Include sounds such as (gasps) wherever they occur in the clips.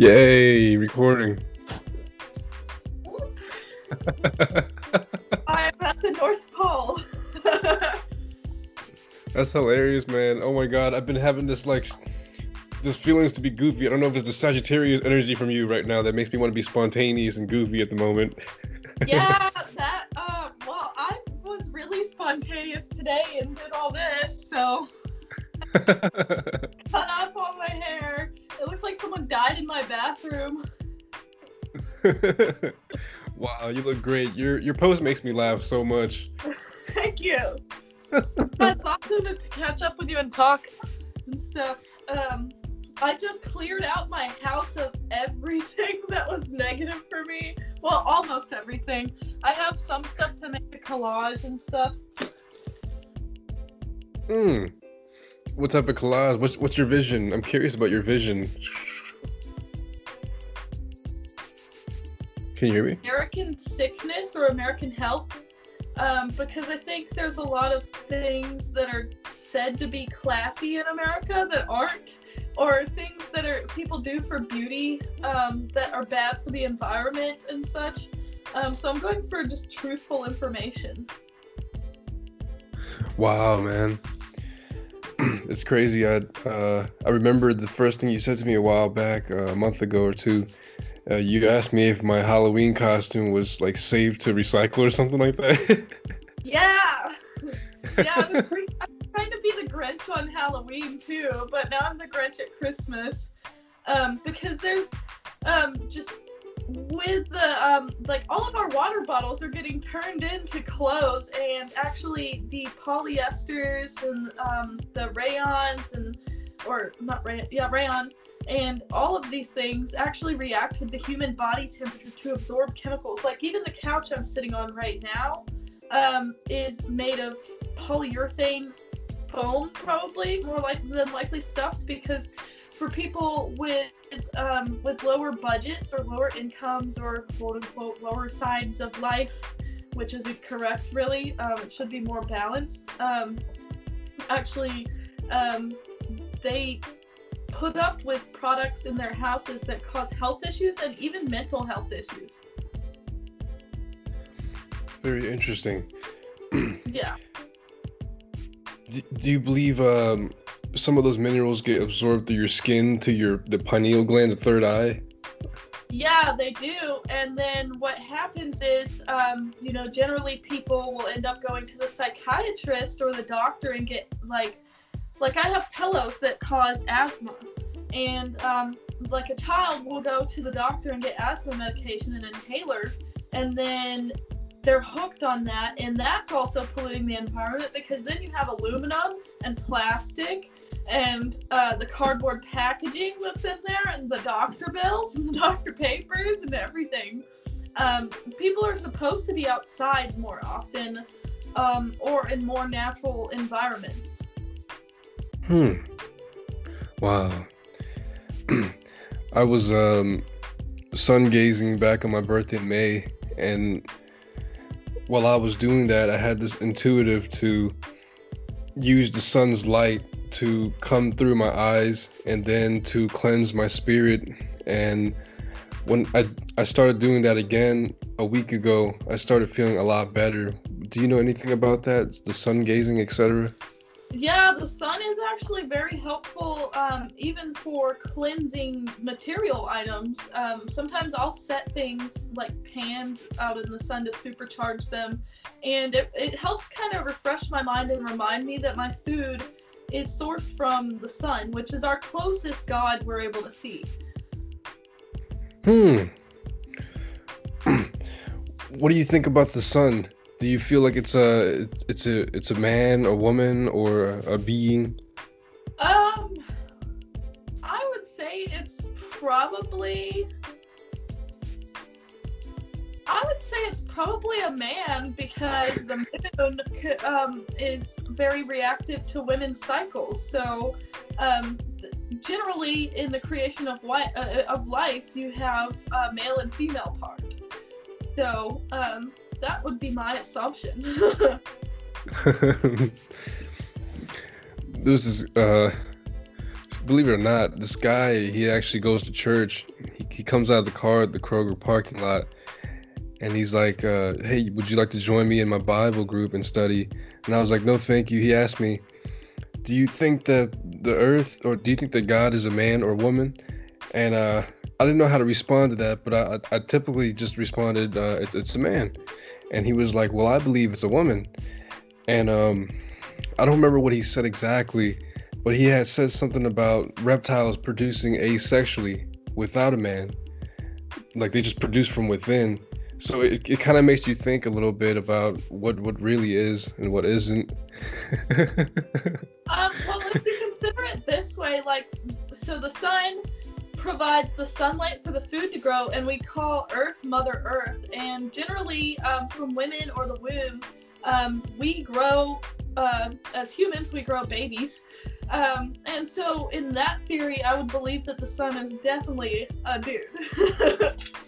Yay, recording. (laughs) I'm at the North Pole. (laughs) That's hilarious, man. Oh my god, I've been having this like this feelings to be goofy. I don't know if it's the Sagittarius energy from you right now that makes me want to be spontaneous and goofy at the moment. yeah, (laughs) that um well, I was really spontaneous today and did all this, so someone died in my bathroom. (laughs) wow, you look great. Your your post makes me laugh so much. (laughs) Thank you. it's awesome to catch up with you and talk and stuff. Um, I just cleared out my house of everything (laughs) that was negative for me. Well, almost everything. I have some stuff to make a collage and stuff. Hmm. What type of collage? What's what's your vision? I'm curious about your vision. Can you hear me? American sickness or American health. Um, because I think there's a lot of things that are said to be classy in America that aren't, or things that are people do for beauty um, that are bad for the environment and such. Um, so I'm going for just truthful information. Wow, man. (clears throat) it's crazy. I uh, I remember the first thing you said to me a while back, uh, a month ago or two. Uh, you asked me if my Halloween costume was like saved to recycle or something like that. (laughs) yeah, yeah. I was, pre- I was trying to be the Grinch on Halloween too, but now I'm the Grinch at Christmas um, because there's um, just with the um, like all of our water bottles are getting turned into clothes, and actually the polyesters and um, the rayons and or not rayon, yeah rayon and all of these things actually react with the human body temperature to absorb chemicals. Like even the couch I'm sitting on right now um, is made of polyurethane foam, probably more likely than likely stuffed, because for people with um, with lower budgets or lower incomes or quote unquote lower sides of life, which is correct really, um, it should be more balanced. Um, actually, um, they put up with products in their houses that cause health issues and even mental health issues. Very interesting. (clears throat) yeah. Do, do you believe um, some of those minerals get absorbed through your skin to your the pineal gland, the third eye? Yeah, they do. And then what happens is, um, you know, generally people will end up going to the psychiatrist or the doctor and get like like I have pillows that cause asthma, and um, like a child will go to the doctor and get asthma medication and inhaler, and then they're hooked on that, and that's also polluting the environment because then you have aluminum and plastic and uh, the cardboard packaging that's in there, and the doctor bills and the (laughs) doctor papers and everything. Um, people are supposed to be outside more often um, or in more natural environments. Hmm. Wow. (clears throat) I was um, sun gazing back on my birthday in May, and while I was doing that, I had this intuitive to use the sun's light to come through my eyes and then to cleanse my spirit. And when I, I started doing that again a week ago, I started feeling a lot better. Do you know anything about that? The sun gazing, etc.? Yeah, the sun is actually very helpful, um, even for cleansing material items. Um, sometimes I'll set things like pans out in the sun to supercharge them, and it, it helps kind of refresh my mind and remind me that my food is sourced from the sun, which is our closest god we're able to see. Hmm. (clears throat) what do you think about the sun? Do you feel like it's a it's a it's a man, a woman, or a, a being? Um, I would say it's probably. I would say it's probably a man because the moon um, is very reactive to women's cycles. So, um, generally, in the creation of, wi- uh, of life, you have a male and female part. So, um, that would be my assumption. (laughs) this is uh believe it or not, this guy he actually goes to church. He, he comes out of the car at the Kroger parking lot, and he's like, uh, "Hey, would you like to join me in my Bible group and study?" And I was like, "No, thank you." He asked me, "Do you think that the Earth, or do you think that God is a man or woman?" And uh, I didn't know how to respond to that, but I, I typically just responded, uh, it's, "It's a man." And he was like, "Well, I believe it's a woman." And um, I don't remember what he said exactly, but he had said something about reptiles producing asexually without a man, like they just produce from within. So it, it kind of makes you think a little bit about what what really is and what isn't. (laughs) um, well, if you consider it this way, like, so the sun provides the sunlight for the food to grow, and we call Earth Mother Earth. And generally, um, from women or the womb, um, we grow uh, as humans, we grow babies. Um, and so, in that theory, I would believe that the sun is definitely a dude. (laughs)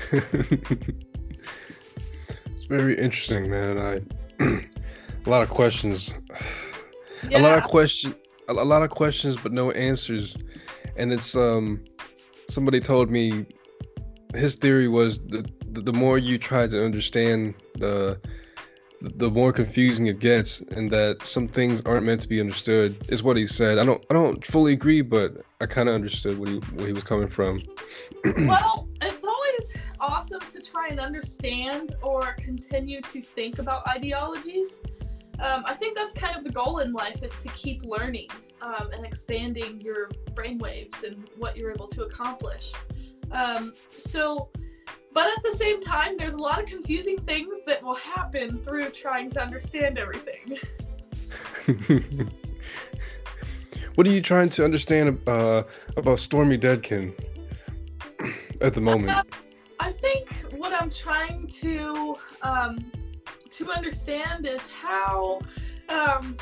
(laughs) it's very interesting, man. I (clears throat) a lot of questions, Yeah. (sighs) a lot of question, a, lot of questions, but no answers. And it's um, somebody told me his theory was that the, the more you try to understand the the more confusing it gets and that some things aren't meant to be understood is what he said i don't i don't fully agree but i kind of understood what he where he was coming from (clears throat) well, it's awesome to try and understand or continue to think about ideologies. Um, I think that's kind of the goal in life is to keep learning um, and expanding your brainwaves and what you're able to accomplish. Um, so, but at the same time, there's a lot of confusing things that will happen through trying to understand everything. (laughs) (laughs) what are you trying to understand uh, about stormy deadkin (clears throat) at the moment (laughs) I think what I'm trying to um, to understand is how um,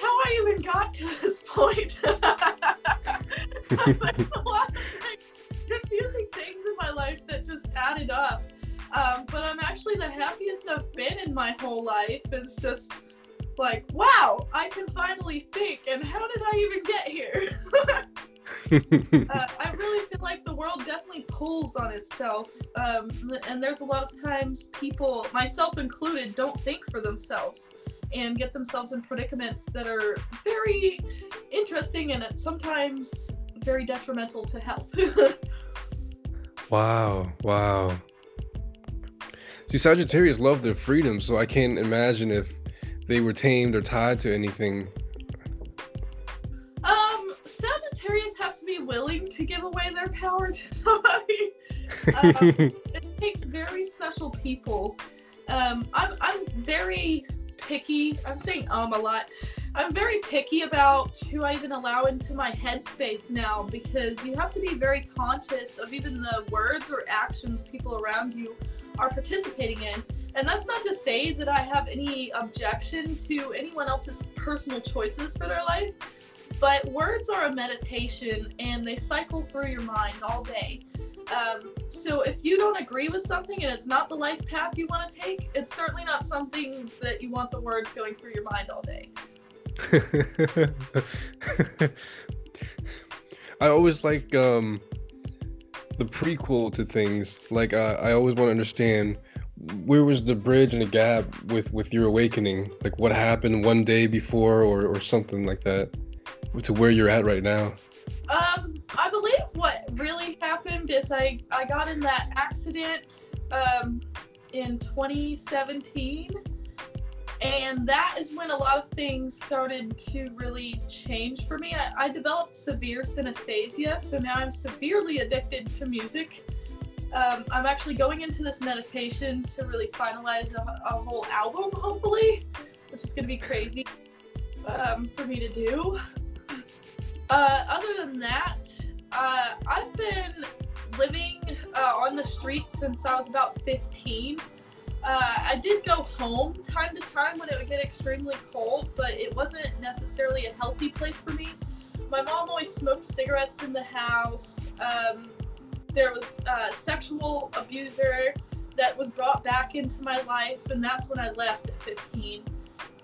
how I even got to this (laughs) point. There's a lot of confusing things in my life that just added up. Um, but I'm actually the happiest I've been in my whole life. It's just like, wow, I can finally think. And how did I even get here? (laughs) (laughs) uh, I really feel like the world definitely pulls on itself. Um, and there's a lot of times people, myself included, don't think for themselves and get themselves in predicaments that are very interesting and at sometimes very detrimental to health. (laughs) wow wow see sagittarius love their freedom so i can't imagine if they were tamed or tied to anything willing to give away their power to (laughs) somebody. (laughs) Um, it takes very special people. Um, I'm, I'm very picky. I'm saying um a lot. I'm very picky about who I even allow into my headspace now because you have to be very conscious of even the words or actions people around you are participating in. And that's not to say that I have any objection to anyone else's personal choices for their life, but words are a meditation and they cycle through your mind all day. Um, so if you don't agree with something and it's not the life path you want to take, it's certainly not something that you want the words going through your mind all day. (laughs) I always like um, the prequel to things. Like uh, I always want to understand where was the bridge and the gap with with your awakening. Like what happened one day before, or or something like that, to where you're at right now. Um, I believe what really happened is I I got in that accident um, in 2017, and that is when a lot of things started to really change for me. I, I developed severe synesthesia, so now I'm severely addicted to music. Um, I'm actually going into this meditation to really finalize a, a whole album, hopefully, which is going to be crazy um, for me to do. Uh, other than that, uh, I've been living uh, on the streets since I was about 15. Uh, I did go home time to time when it would get extremely cold, but it wasn't necessarily a healthy place for me. My mom always smoked cigarettes in the house. Um, there was a sexual abuser that was brought back into my life, and that's when I left at 15.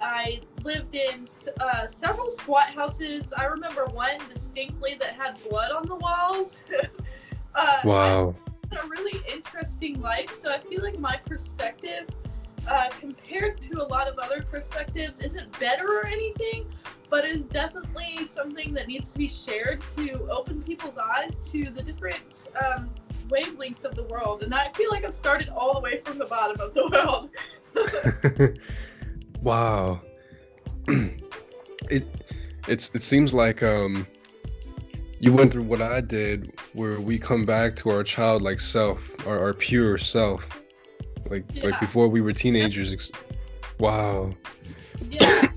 I lived in uh, several squat houses. I remember one distinctly that had blood on the walls. (laughs) uh, Wow. a really interesting life. So I feel like my perspective, uh, compared to a lot of other perspectives, isn't better or anything, but is definitely something that needs to be shared to open people's eyes to the different um, wavelengths of the world. And I feel like I've started all the way from the bottom of the world. (laughs) (laughs) wow. (clears throat) it it's it seems like um you went through what I did where we come back to our childlike self, our, our pure self. Like Yeah. like before we were teenagers. Ex- wow. yeah,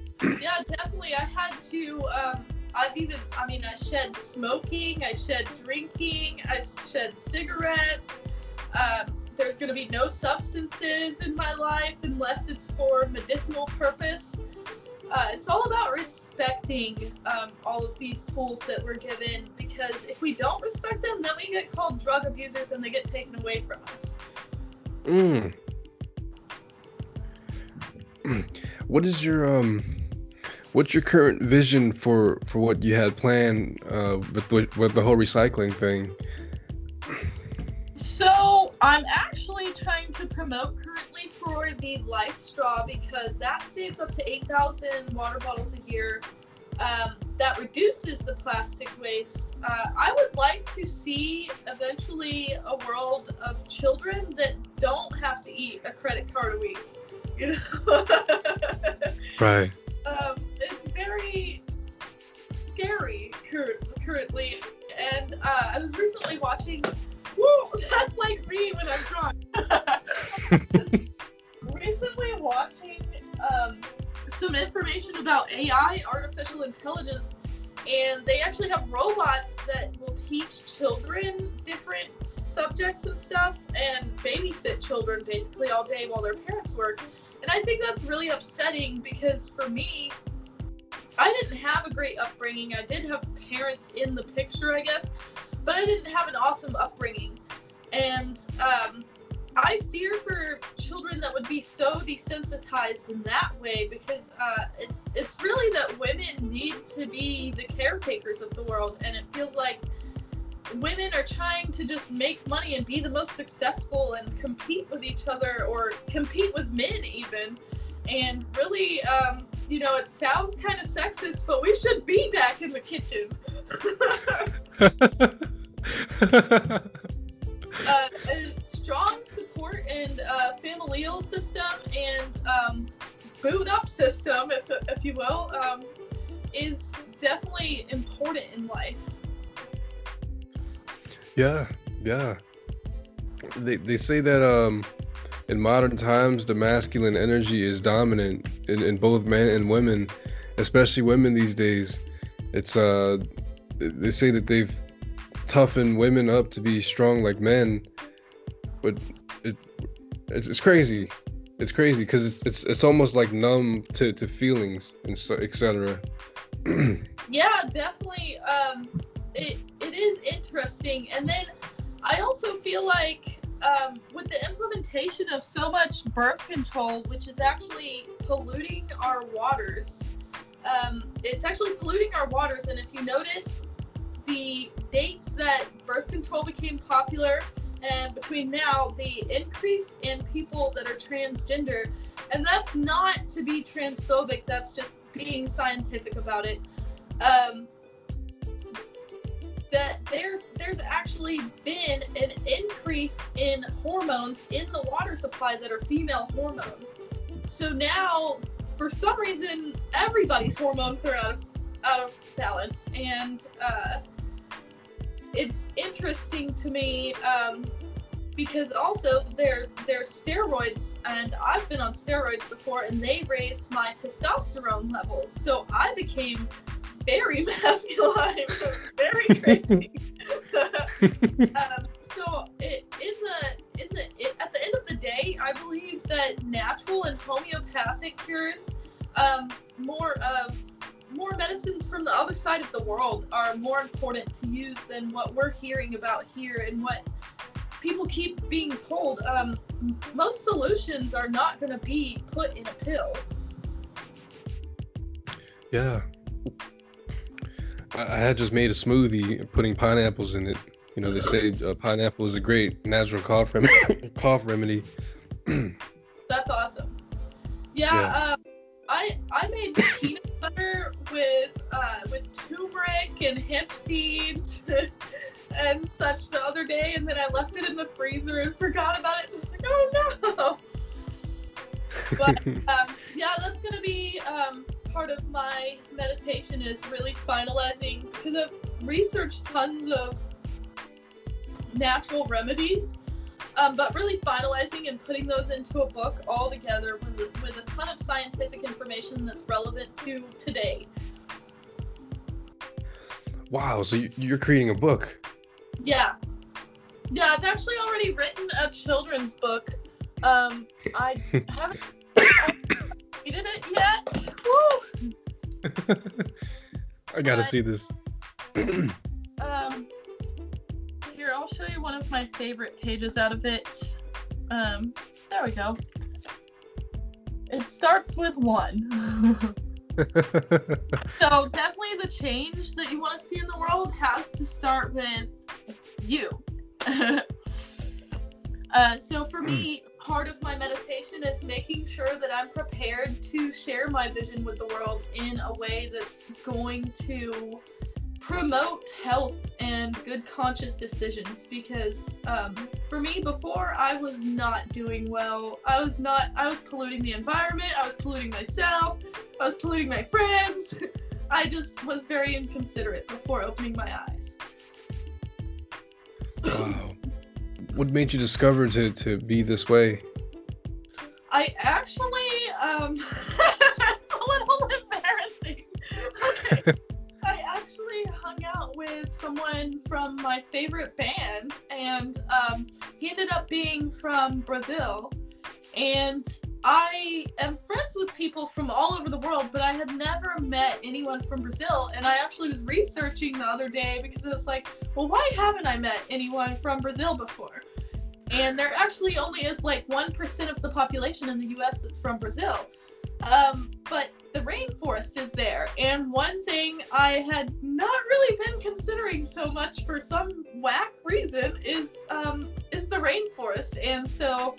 yeah, definitely. I had to. Um, I've even. I mean, I shed smoking. I shed drinking. I shed cigarettes. Um, there's going to be no substances in my life unless it's for medicinal purpose. Uh, it's all about respecting um, all of these tools that we're given because if we don't respect them, then we get called drug abusers and they get taken away from us. Mm. (clears throat) what is your um what's your current vision for for what you had planned uh with the, with the whole recycling thing So I'm actually trying to promote currently for the LifeStraw because that saves up to 8,000 water bottles a year. Um, that reduces the plastic waste. Uh, I would like to see eventually a world of children that don't have to eat a credit card a week. You know? (laughs) right um, it's very scary cur- currently. And uh, I was recently watching. Woo, that's like me when I'm drunk. (laughs) recently watching um, some information about AI, artificial intelligence, and they actually have robots that will teach children different subjects and stuff and babysit children basically all day while their parents work. And I think that's really upsetting because for me, I didn't have a great upbringing. I did have parents in the picture, I guess, but I didn't have an awesome upbringing. And um, I fear for children that would be so desensitized in that way because uh, it's it's really that women need to be the caretakers of the world, and it feels like women are trying to just make money and be the most successful and compete with each other or compete with men even. And really, um, you know, it sounds kind of sexist, but we should be back in the kitchen. (laughs) uh, a strong support and uh, familial system and um, boot up system, if, if you will, um, is definitely important in life. yeah yeah they, they say that um in modern times the masculine energy is dominant in, in both men and women especially women these days. It's uh they say that they've toughened women up to be strong like men but it it's, it's crazy. It's crazy because it's, it's it's almost like numb to, to feelings and so etc (clears throat) Yeah, definitely. Um, it it is interesting, and then I also feel like um, with the implementation of so much birth control, which is actually polluting our waters, um, it's actually polluting our waters. And if you notice, the dates that birth control became popular, and between now, the increase in people that are transgender, and that's not to be transphobic. That's just being scientific about it. Um, that there's there's actually been an increase in hormones in the water supply that are female hormones. So now, for some reason, everybody's hormones are out of out of balance, and uh, it's interesting to me um, because also there there's steroids, and I've been on steroids before, and they raised my testosterone levels, so I became very (laughs) masculine, So it's very (laughs) crazy. (laughs) um, so it, in the in the it, at the end of the day, I believe that natural and homeopathic cures, um, more of more medicines from the other side of the world are more important to use than what we're hearing about here and what people keep being told. Um, most solutions are not going to be put in a pill. Yeah. I, I had just made a smoothie putting pineapples in it. You know, they say uh, pineapple is a great natural cough, rem- (coughs) cough remedy. (clears throat) That's awesome. Yeah, Yeah. Um, I I made peanut (laughs) butter with uh, with turmeric and hemp seeds (laughs) and such the other day, and then I left it in the freezer and forgot about it. And was like, oh no. (laughs) But um, yeah, that's gonna be um, part of my meditation is really finalizing because I've researched tons of natural remedies, um, but really finalizing and putting those into a book all together with, with a ton of scientific information that's relevant to today. wow, so you- you're creating a book. Yeah. Yeah, I've actually already written a children's book. Um, I (laughs) haven't completed it yet. Woo! (laughs) I gotta But- see this. (clears throat) Um, here, I'll show you one of my favorite pages out of it. Um, there we go. It starts with one. (laughs) so definitely the change that you want to see in the world has to start with you. (laughs) uh, so for me, part of my meditation is making sure that I'm prepared to share my vision with the world in a way that's going to promote health and good conscious decisions. Because um, for me before i was not doing well. I was not i was polluting the environment. I was polluting myself. I was polluting my friends. (laughs) I just was very inconsiderate before opening my eyes. Wow. What made you discover to, to be this way? i actually um (laughs) it's a little embarrassing okay (laughs) I actually hung out with someone from my favorite band, and um, he ended up being from Brazil. And I am friends with people from all over the world, but I had never met anyone from Brazil. And I actually was researching the other day because it was like, well, why haven't I met anyone from Brazil before? And there actually only is like 1% of the population in the US that's from Brazil. Um, but the rainforest is there. And one thing I had not really been considering so much for some whack reason is um, is the rainforest. And so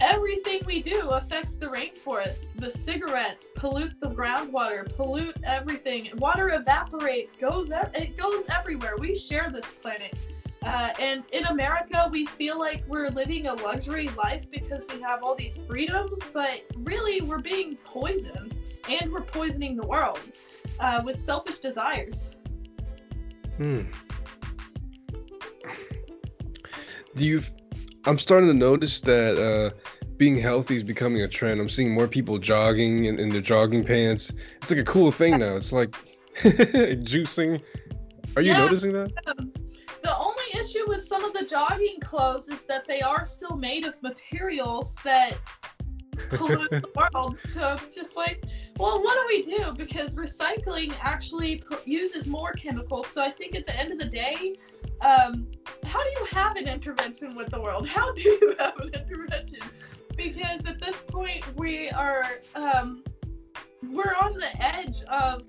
everything we do affects the rainforest. The cigarettes pollute the groundwater, pollute everything. Water evaporates, goes it goes everywhere. We share this planet. Uh, and in America, we feel like we're living a luxury life because we have all these freedoms, but really we're being poisoned and we're poisoning the world uh, with selfish desires. Hmm. Do you? I'm starting to notice that uh, being healthy is becoming a trend. I'm seeing more people jogging in, in their jogging pants. It's like a cool thing now. It's like (laughs) juicing. Are you Yeah. noticing that? The only issue with some of the jogging clothes is that they are still made of materials that (laughs) pollute the world. So it's just like, well, what do we do? Because recycling actually uses more chemicals. So I think at the end of the day, um, how do you have an intervention with the world? How do you have an intervention? Because at this point, we are um, we're on the edge of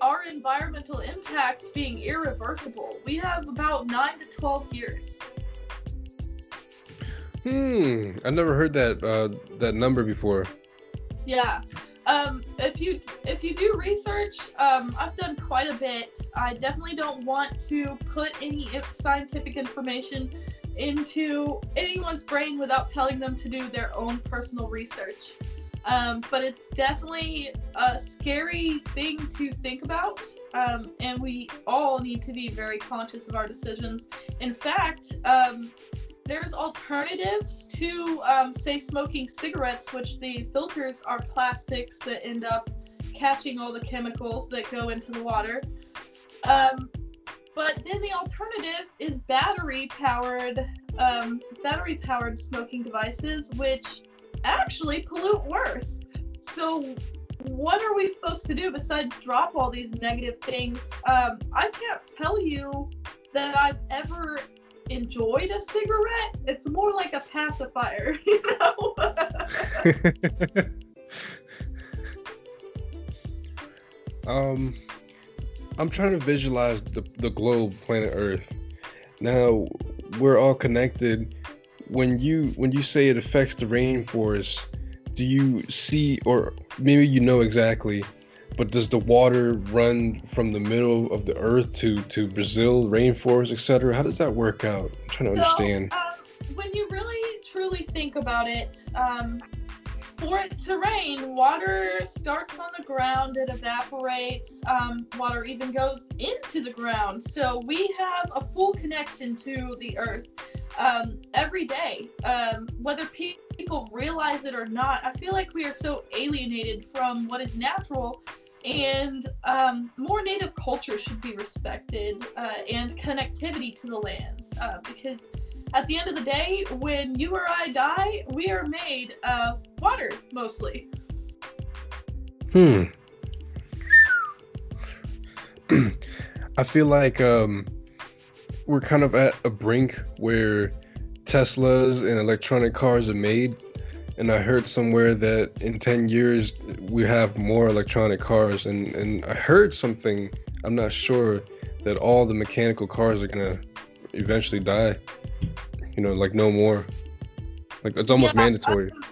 our environmental impacts being irreversible. We have about nine to twelve years. Hmm. I've never heard that uh, that number before. Yeah. Um, if you if you do research, um, I've done quite a bit. I definitely don't want to put any scientific information into anyone's brain without telling them to do their own personal research. Um, but it's definitely a scary thing to think about, um, and we all need to be very conscious of our decisions. In fact, um, there's alternatives to um, say smoking cigarettes which the filters are plastics that end up catching all the chemicals that go into the water. Um, but then the alternative is battery powered um, battery powered smoking devices which actually pollute worse. So what are we supposed to do besides drop all these negative things? Um, i can't tell you that i've ever enjoyed a cigarette. It's more like a pacifier, (laughs) you know? (laughs) Um, I'm trying to visualize the the globe, planet Earth. Now we're all connected. When you when you say it affects the rainforest, do you see or maybe you know exactly, but does the water run from the middle of the Earth to to Brazil rainforest, etc.? How does that work out? I'm trying to So, understand. um, when you really truly think about it, um, for it to rain, water starts on the ground, it evaporates, um, water even goes into the ground. So we have a full connection to the earth um, every day. Um, whether people realize it or not, I feel like we are so alienated from what is natural. And um, more native culture should be respected uh, and connectivity to the lands uh, because at the end of the day, when you or I die, we are made of water mostly. Hmm. (clears throat) I feel like um, we're kind of at a brink where Teslas and electronic cars are made. And I heard somewhere that in 10 years we have more electronic cars. And, and I heard something, I'm not sure, that all the mechanical cars are going to eventually die. You know, like no more. Like it's almost Yeah, mandatory. um,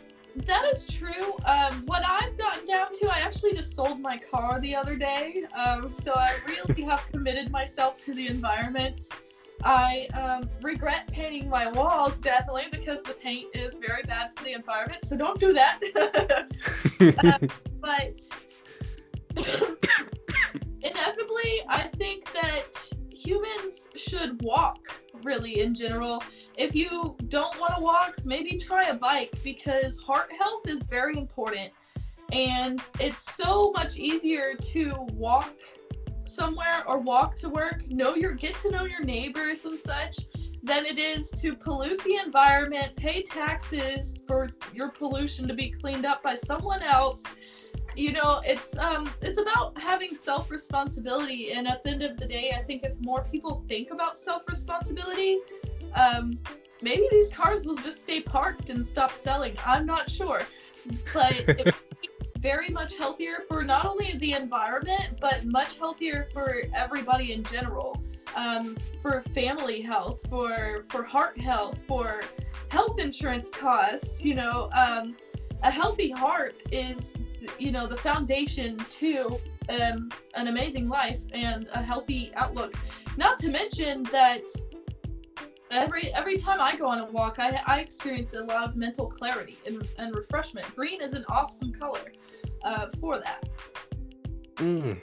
that is true. Um, what I've gotten down to, I actually just sold my car the other day. Um, so I really have committed myself to the environment. I um, regret painting my walls definitely because the paint is very bad for the environment. So don't do that. (laughs) but (coughs) inevitably, I think that humans should walk really in general. If you don't want to walk, maybe try a bike because heart health is very important. And it's so much easier to walk somewhere or walk to work, know your get to know your neighbors and such than it is to pollute the environment, pay taxes for your pollution to be cleaned up by someone else. You know, it's um it's about having self-responsibility and at the end of the day, I think if more people think about self-responsibility, um maybe these cars will just stay parked and stop selling. I'm not sure. But be (laughs) very much healthier for not only the environment, but much healthier for everybody in general. Um, for family health, for for heart health, for health insurance costs. You know, um, a healthy heart is, you know, the foundation to um, an amazing life and a healthy outlook. Not to mention that every every time I go on a walk, I, I experience a lot of mental clarity and, and refreshment. Green is an awesome color uh, for that. Mm.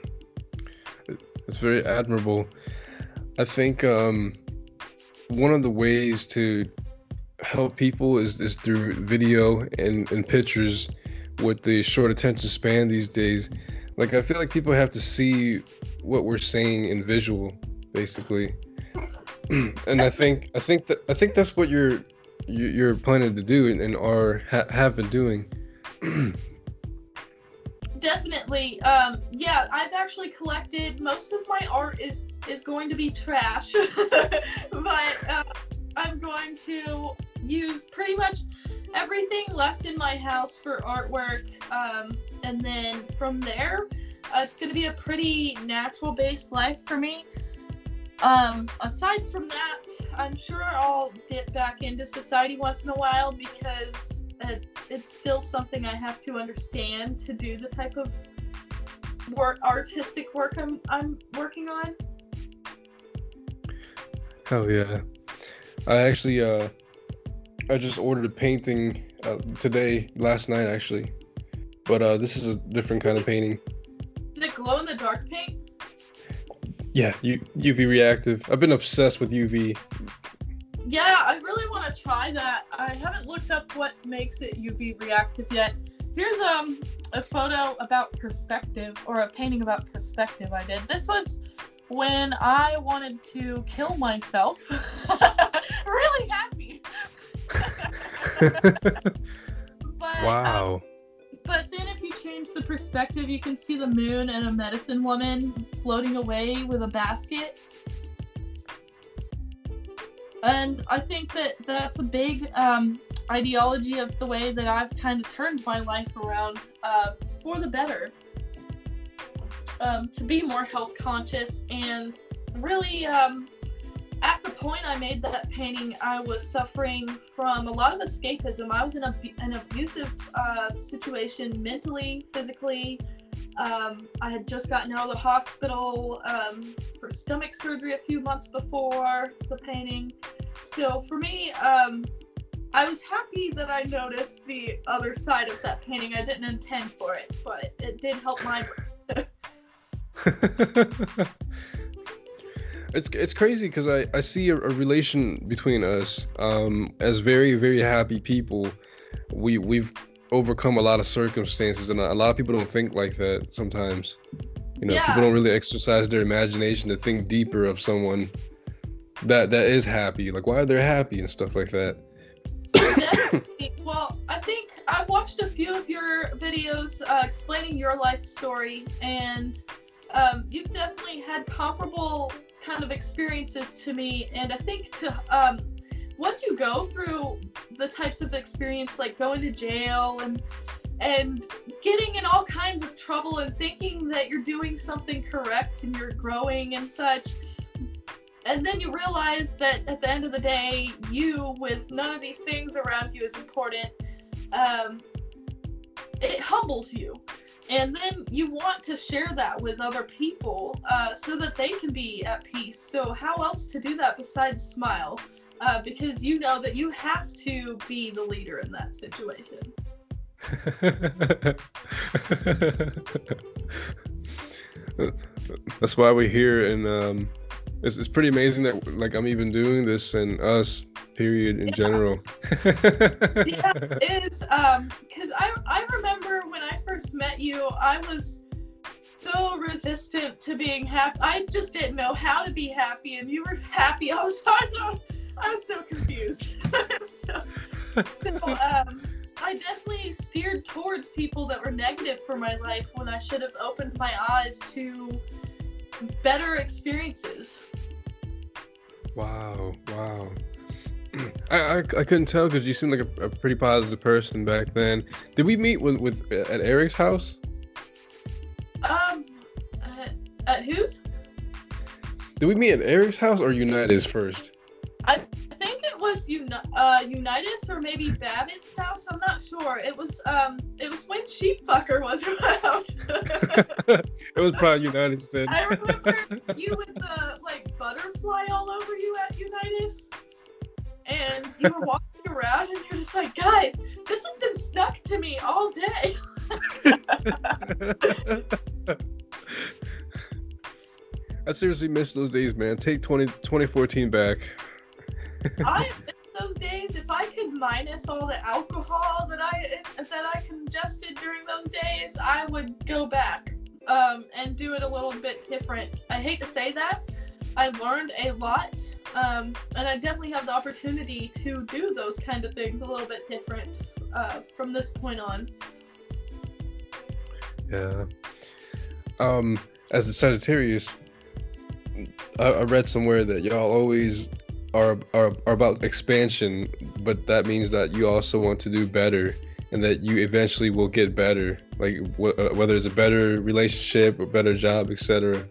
It's very admirable. I think um, one of the ways to help people is, is through video and, and pictures with the short attention span these days. Like, I feel like people have to see what we're saying in visual, basically. (clears throat) and I think I think that I think that's what you're you- you're planning to do and, and are ha- have been doing. (clears throat) Definitely. Um, yeah, I've actually collected most of my art is is going to be trash, (laughs) but uh, I'm going to use pretty much everything left in my house for artwork, um, and then from there, uh, it's going to be a pretty natural based life for me. Um, aside from that, I'm sure I'll dip back into society once in a while because it, it's still something I have to understand to do the type of work, artistic work I'm I'm working on. Hell yeah. I actually uh I just ordered a painting uh, today, last night actually. But uh this is a different kind of painting. Is it glow in the dark paint? Yeah, U- UV reactive. I've been obsessed with UV. Yeah, I really want to try that. I haven't looked up what makes it UV reactive yet. Here's um a photo about perspective or a painting about perspective I did. This was when I wanted to kill myself. (laughs) really happy. (laughs) (laughs) But, um, wow. But then if you change the perspective, you can see the moon and a medicine woman floating away with a basket. And I think that that's a big um, ideology of the way that I've kind of turned my life around uh, for the better. um, to be more health conscious and really um, at the point I made that painting, I was suffering from a lot of escapism. I was in a, an abusive uh, situation mentally, physically. Um, I had just gotten out of the hospital um, for stomach surgery a few months before the painting. So for me, um, I was happy that I noticed the other side of that painting. I didn't intend for it, but it did help my. (laughs) it's it's crazy because I, I see a, a, relation between us um, as very very happy people. We we've overcome a lot of circumstances, and a lot of people don't think like that sometimes. You know, yeah. people don't really exercise their imagination to think deeper of someone that that is happy. Like why are they're happy and stuff like that. (coughs) well, I think I've watched a few of your videos uh, explaining your life story, and um, you've definitely had comparable kind of experiences to me. And I think to um, once you go through the types of experience like going to jail and and getting in all kinds of trouble and thinking that you're doing something correct and you're growing and such and then you realize that at the end of the day you with none of these things around you is important um, it humbles you and then you want to share that with other people uh, so that they can be at peace. So how else to do that besides smile? Uh, because you know that you have to be the leader in that situation. (laughs) That's why we're here and um, it's, it's pretty amazing that like i'm even doing this and us period in yeah. general yeah (laughs) it is um because i i remember when i first met you i was so resistant to being happy i just didn't know how to be happy and you were happy all the time (laughs) i was so confused (laughs) so, so um I definitely steered towards people that were negative for my life when I should have opened my eyes to better experiences. Wow, wow. I, I, I couldn't tell because you seemed like a, a, pretty positive person back then. Did we meet with, with at Eric's house? Um, at, at whose? Did we meet at Eric's house or United's first? I think it was Uni- uh, Unitas or maybe Babbitt's house. I'm not sure. It was um it was when Sheepfucker was (laughs) around. (laughs) it was probably United's then. I remember (laughs) you with the like butterfly all over you at Unitas, and you were walking around and you're just like, guys, this has been stuck to me all day. (laughs) I seriously miss those days, man. Take 20, 2014 back. I (laughs) miss those days. If I could minus all the alcohol that I that I congested during those days, I would go back um, and do it a little bit different. I hate to say that. I learned a lot, um, and I definitely have the opportunity to do those kind of things a little bit different uh, from this point on. Yeah. Um, as a Sagittarius, I, I read somewhere that y'all always are, are are about expansion, but that means that you also want to do better, and that you eventually will get better, like wh- uh, whether it's a better relationship, a better job, etc.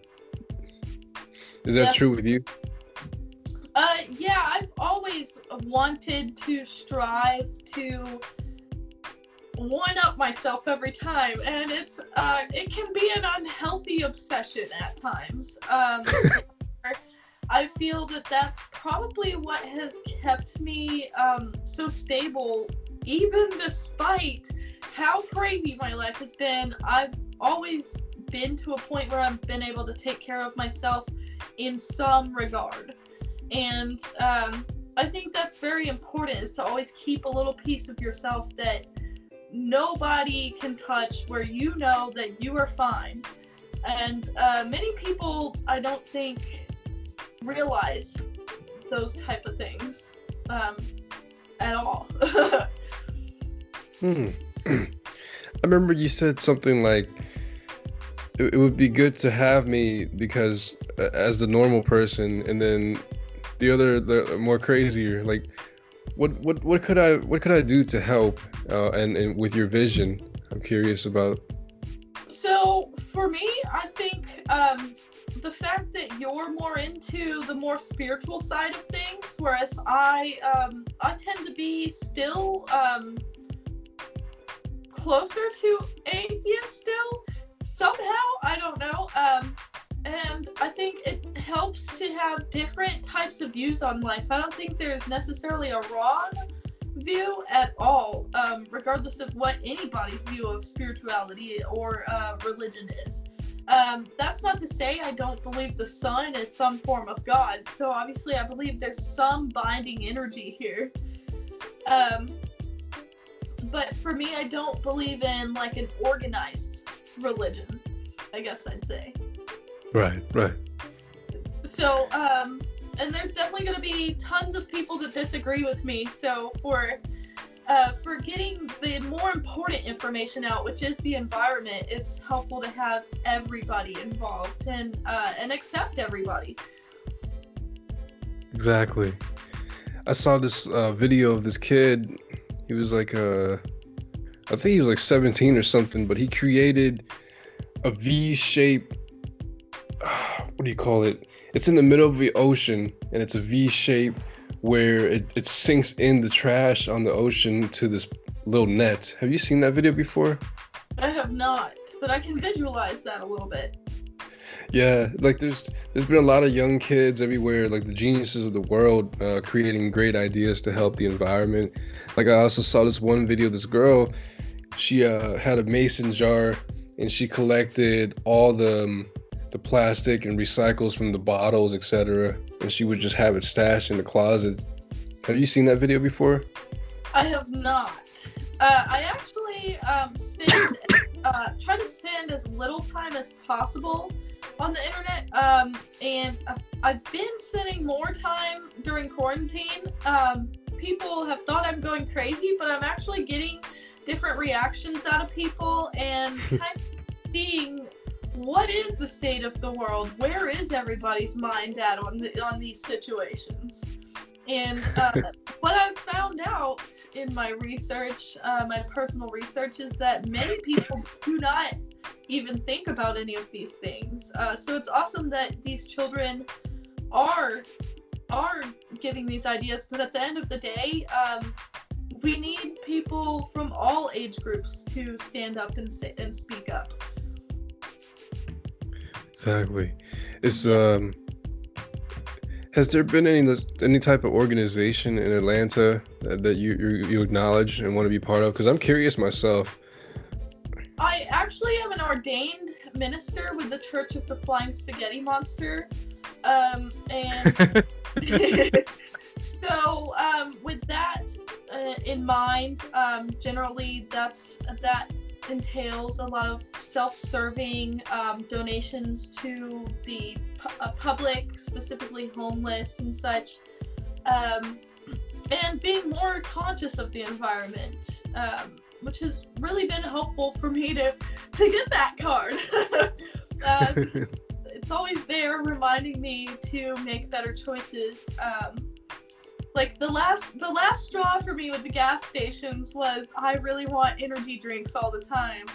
Is that yeah. true with you? Uh, yeah, I've always wanted to strive to one up myself every time, and it's uh, it can be an unhealthy obsession at times. Um, (laughs) I feel that that's probably what has kept me um, so stable, even despite how crazy my life has been. I've always been to a point where I've been able to take care of myself in some regard. And um, I think that's very important is to always keep a little piece of yourself that nobody can touch where you know that you are fine. And uh, many people, I don't think, realize those type of things um, at all. (laughs) hmm. (clears throat) I remember you said something like it, it, would be good to have me because uh, as the normal person, and then the other the more crazier like what what what could I what could I do to help uh, and and with your vision? I'm curious about. So for me, I think um, the fact that you're more into the more spiritual side of things, whereas I um, I tend to be still um, closer to atheist still. Somehow, I don't know. Um, and I think it helps to have different types of views on life. I don't think there's necessarily a wrong view at all, um, regardless of what anybody's view of spirituality or uh, religion is. Um, that's not to say I don't believe the sun is some form of God. So obviously, I believe there's some binding energy here. Um, but for me, I don't believe in like an organized religion. I guess I'd say. Right, right. So, um, and there's definitely going to be tons of people that disagree with me. So for uh, for getting the more important information out, which is the environment, it's helpful to have everybody involved and uh, and accept everybody. Exactly. I saw this uh, video of this kid. He was like uh, I think he was like 17 or something, but he created a V-shaped. (sighs) what do you call it? It's in the middle of the ocean, and it's a V shape where it, it sinks in the trash on the ocean to this little net. Have you seen that video before? I have not, but I can visualize that a little bit. Yeah, like there's there's been a lot of young kids everywhere, like the geniuses of the world, uh, creating great ideas to help the environment. Like I also saw this one video, this girl, she uh, had a mason jar and she collected all the um, the plastic and recycles from the bottles, etc. And she would just have it stashed in the closet. Have you seen that video before? I have not. Uh, I actually um, spend uh, try to spend as little time as possible on the internet, um, and I've been spending more time during quarantine. Um, people have thought I'm going crazy, but I'm actually getting different reactions out of people and (laughs) kind of seeing what is the state of the world? Where is everybody's mind at on the, on these situations? And uh, what I've found out in my research, uh, my personal research, is that many people do not even think about any of these things. Uh, so it's awesome that these children are are giving these ideas, but at the end of the day, um, we need people from all age groups to stand up and say, and speak up. Exactly. It's um has there been any any type of organization in Atlanta that, that you, you you acknowledge and want to be part of? Because I'm curious myself. I actually am an ordained minister with the Church of the Flying Spaghetti Monster, um, and (laughs) (laughs) so um, with that uh, in mind, um, generally that's that entails a lot of self-serving um, donations to the pu- uh, public, specifically homeless and such, um, and being more conscious of the environment, um, which has really been helpful for me to to get that card. uh, (laughs) (laughs) it's always there, reminding me to make better choices. Um, like the last the last straw for me with the gas stations was I really want energy drinks all the time,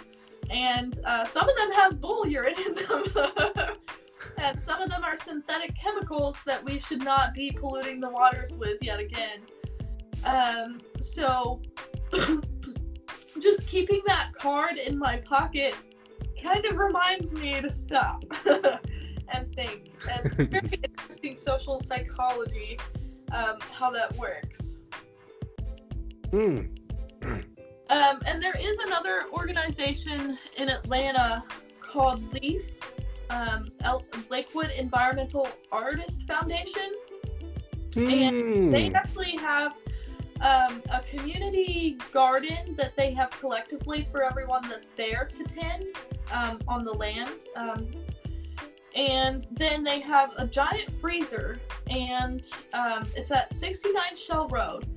and uh, some of them have bull urine in them, (laughs) and some of them are synthetic chemicals that we should not be polluting the waters with yet again. Um, so (coughs) just keeping that card in my pocket kind of reminds me to stop (laughs) and think. And it's very (laughs) interesting social psychology um, how that works. Hmm. Um, and there is another organization in Atlanta called LEAF, um, Lakewood Environmental Artist Foundation. And they Hmm. actually have um, a community garden that they have collectively for everyone that's there to tend um, on the land. Um, and then they have a giant freezer, and um, it's at 69 Shell Road.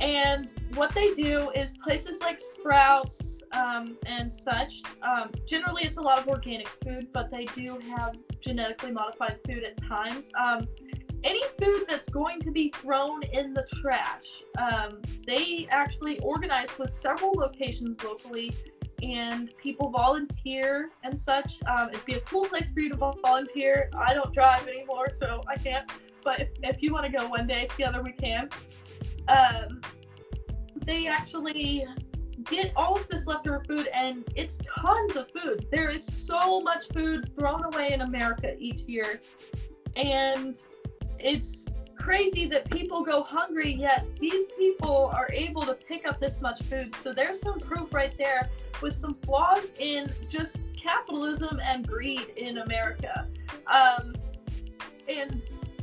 And what they do is places like Sprouts um, and such. Um, generally, it's a lot of organic food, but they do have genetically modified food at times. Um, any food that's going to be thrown in the trash, um, they actually organize with several locations locally and people volunteer and such. Um, it'd be a cool place for you to volunteer. I don't drive anymore, so I can't. But if, if you want to go one day together, we can. Um, they actually get all of this leftover food, and it's tons of food. There is so much food thrown away in America each year, and it's crazy that people go hungry, yet these people are able to pick up this much food. So there's some proof right there with some flaws in just capitalism and greed in America. Um, and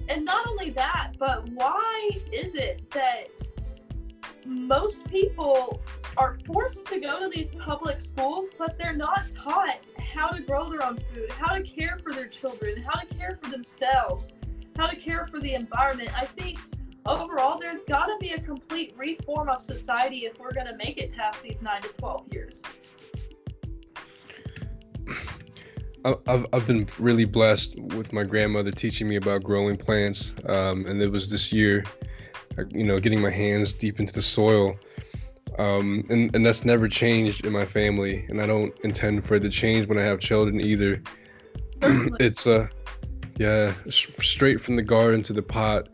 and not only that, but why is it that most people are forced to go to these public schools, but they're not taught how to grow their own food, how to care for their children, how to care for themselves, how to care for the environment. I think overall there's got to be a complete reform of society if we're going to make it past these 9 to 12 years. I've, I've been really blessed with my grandmother teaching me about growing plants. Um, and it was this year, uh, you know, getting my hands deep into the soil. Um, and, and that's never changed in my family. And I don't intend for it to change when I have children either. (clears throat) it's, uh, yeah, straight from the garden to the pot.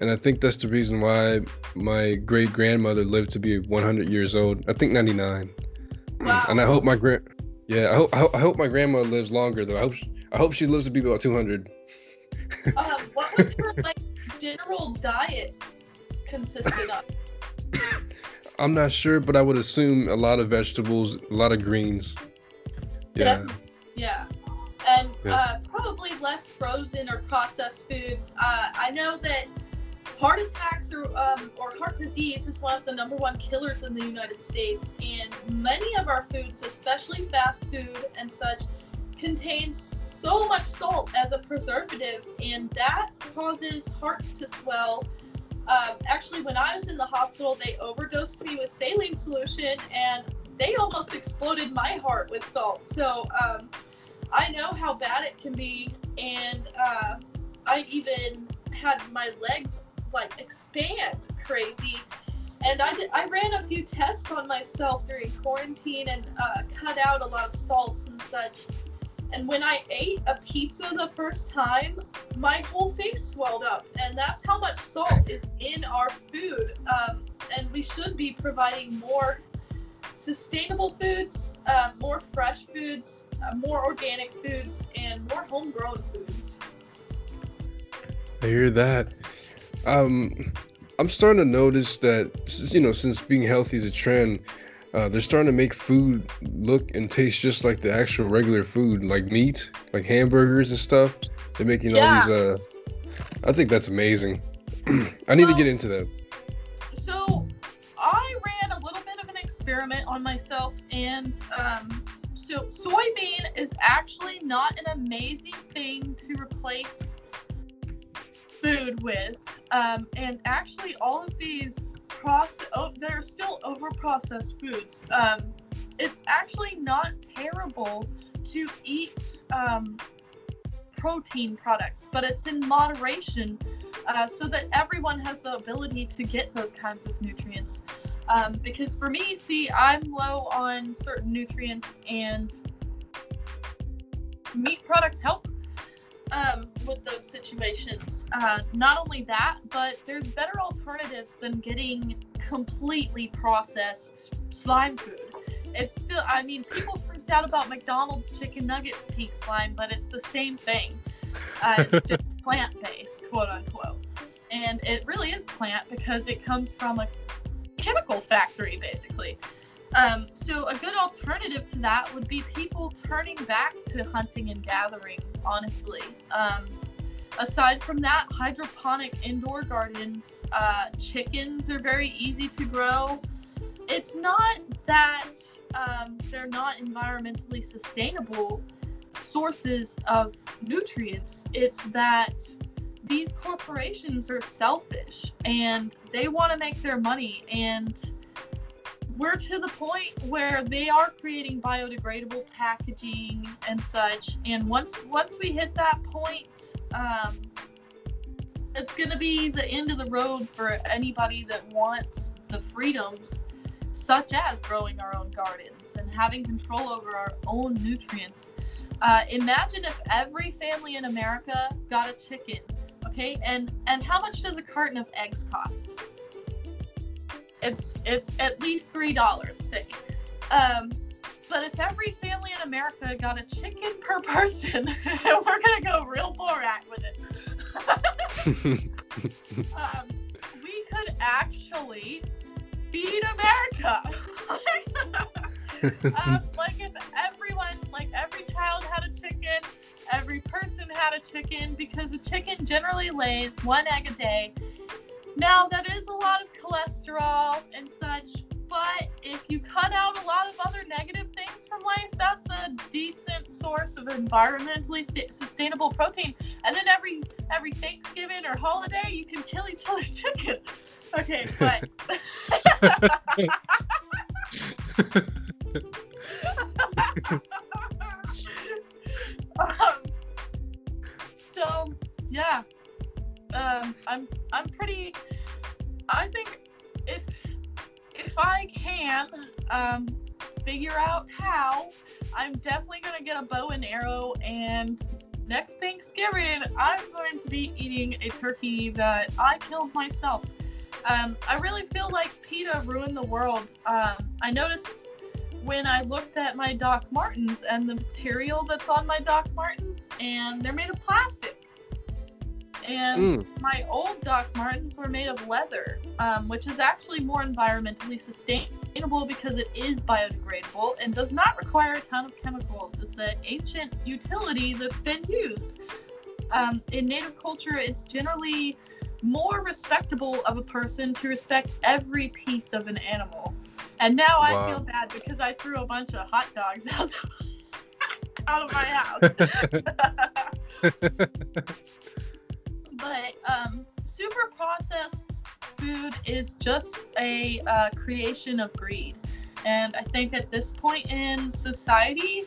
And I think that's the reason why my great grandmother lived to be 100 years old. I think 99. Wow. And I hope my grand, yeah, I hope, I hope my grandma lives longer though. I hope she, I hope she lives to be about 200. (laughs) um, what was her like general diet consisted of? (laughs) I'm not sure, but I would assume a lot of vegetables, a lot of greens. Yeah. Yeah and yeah. uh, probably less frozen or processed foods. Uh, I know that heart attacks or, um, or heart disease is one of the number one killers in the United States, and many of our foods, especially fast food and such, contain so much salt as a preservative, and that causes hearts to swell. Uh, actually, when I was in the hospital, they overdosed me with saline solution, and they almost exploded my heart with salt. So, um, I know how bad it can be, and uh, I even had my legs like expand crazy. And I, did, I ran a few tests on myself during quarantine and uh, cut out a lot of salts and such. And when I ate a pizza the first time, my whole face swelled up. And that's how much salt is in our food. Um, and we should be providing more sustainable foods, uh, more fresh foods, more organic foods, and more homegrown foods. I hear that. Um, I'm starting to notice that you know, since being healthy is a trend, uh, they're starting to make food look and taste just like the actual regular food, like meat, like hamburgers and stuff. They're making yeah. all these. Uh, I think that's amazing. (clears throat) I need well, to get into that. So, I ran a little bit of an experiment on myself, and um, so soybean is actually not an amazing thing to replace food with. Um, and actually, all of these process, oh, they're still over processed foods. Um, it's actually not terrible to eat um, protein products, but it's in moderation uh, so that everyone has the ability to get those kinds of nutrients. Um, because for me, see, I'm low on certain nutrients, and meat products help um, with those situations. Uh, not only that, but there's better alternatives than getting completely processed slime food. It's still, I mean, people freaked out about McDonald's chicken nuggets pink slime, but it's the same thing. Uh, it's just (laughs) plant based, quote unquote. And it really is plant because it comes from a chemical factory, basically. Um, so a good alternative to that would be people turning back to hunting and gathering. Honestly, um, aside from that, hydroponic indoor gardens, uh, chickens are very easy to grow. It's not that um, they're not environmentally sustainable sources of nutrients. It's that these corporations are selfish and they want to make their money and we're to the point where they are creating biodegradable packaging and such and once once we hit that point um, it's going to be the end of the road for anybody that wants the freedoms such as growing our own gardens and having control over our own nutrients. Uh, imagine if every family in America got a chicken, okay? And and how much does a carton of eggs cost? It's it's at least three dollars, say. Um, but if every family in America got a chicken per (laughs) person, (laughs) we're gonna go real Borat with it. (laughs) um, we could actually feed America. Um, (laughs) like if everyone, like every child had a chicken, every person had a chicken, because a chicken generally lays one egg a day. Now that is a lot of cholesterol and such, but if you cut out a lot of other negative things from life, that's a decent source of environmentally st- sustainable protein. And then every every Thanksgiving or holiday, you can kill each other's (laughs) chicken. Okay, but (laughs) um, (laughs) so yeah, um, I'm I'm pretty. I think if if I can um, figure out how, I'm definitely gonna get a bow and arrow. And next Thanksgiving, I'm going to be eating a turkey that I killed myself. Um, I really feel like PETA ruined the world. Um, I noticed when I looked at my Doc Martens and the material that's on my Doc Martens, and they're made of plastic. And Mm. my old Doc Martens were made of leather, um, which is actually more environmentally sustainable because it is biodegradable and does not require a ton of chemicals. It's an ancient utility that's been used. Um, in native culture, it's generally more respectable of a person to respect every piece of an animal. And now I feel bad because I threw a bunch of hot dogs (laughs) out, out of my house. (laughs) (laughs) but um, super processed food is just a uh, creation of greed. And I think at this point in society,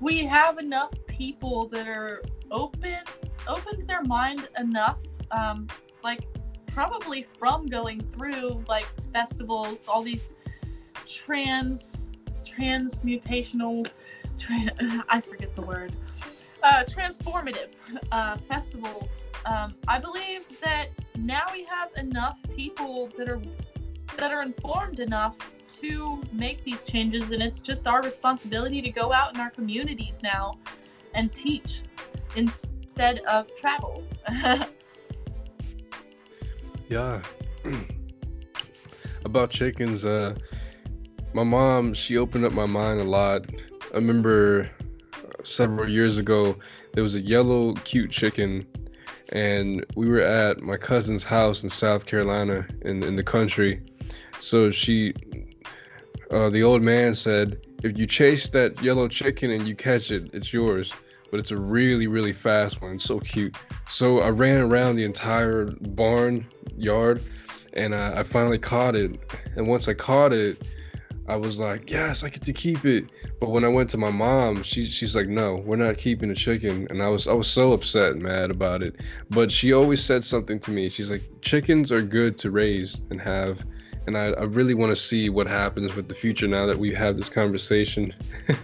we have enough people that are open, open their mind enough, um, like probably from going through like festivals, all these trans, transmutational, tran (laughs) I forget the word, uh, transformative uh, festivals. Um, I believe that now we have enough people that are that are informed enough to make these changes, and it's just our responsibility to go out in our communities now and teach instead of travel. (laughs) Yeah. (clears throat) About chickens, uh, my mom, she opened up my mind a lot. I remember uh, several years ago, there was a yellow, cute chicken, and we were at my cousin's house in South Carolina in, in the country. So she, uh, the old man said, if you chase that yellow chicken and you catch it, it's yours. But it's a really, really fast one. It's so cute. So I ran around the entire barn yard and uh, I finally caught it. And once I caught it, I was like, yes, I get to keep it. But when I went to my mom, she she's like, no, we're not keeping the chicken. And I was I was so upset, and mad about it. But she always said something to me. She's like, chickens are good to raise and have. And I, I really want to see what happens with the future now that we have this conversation. (laughs)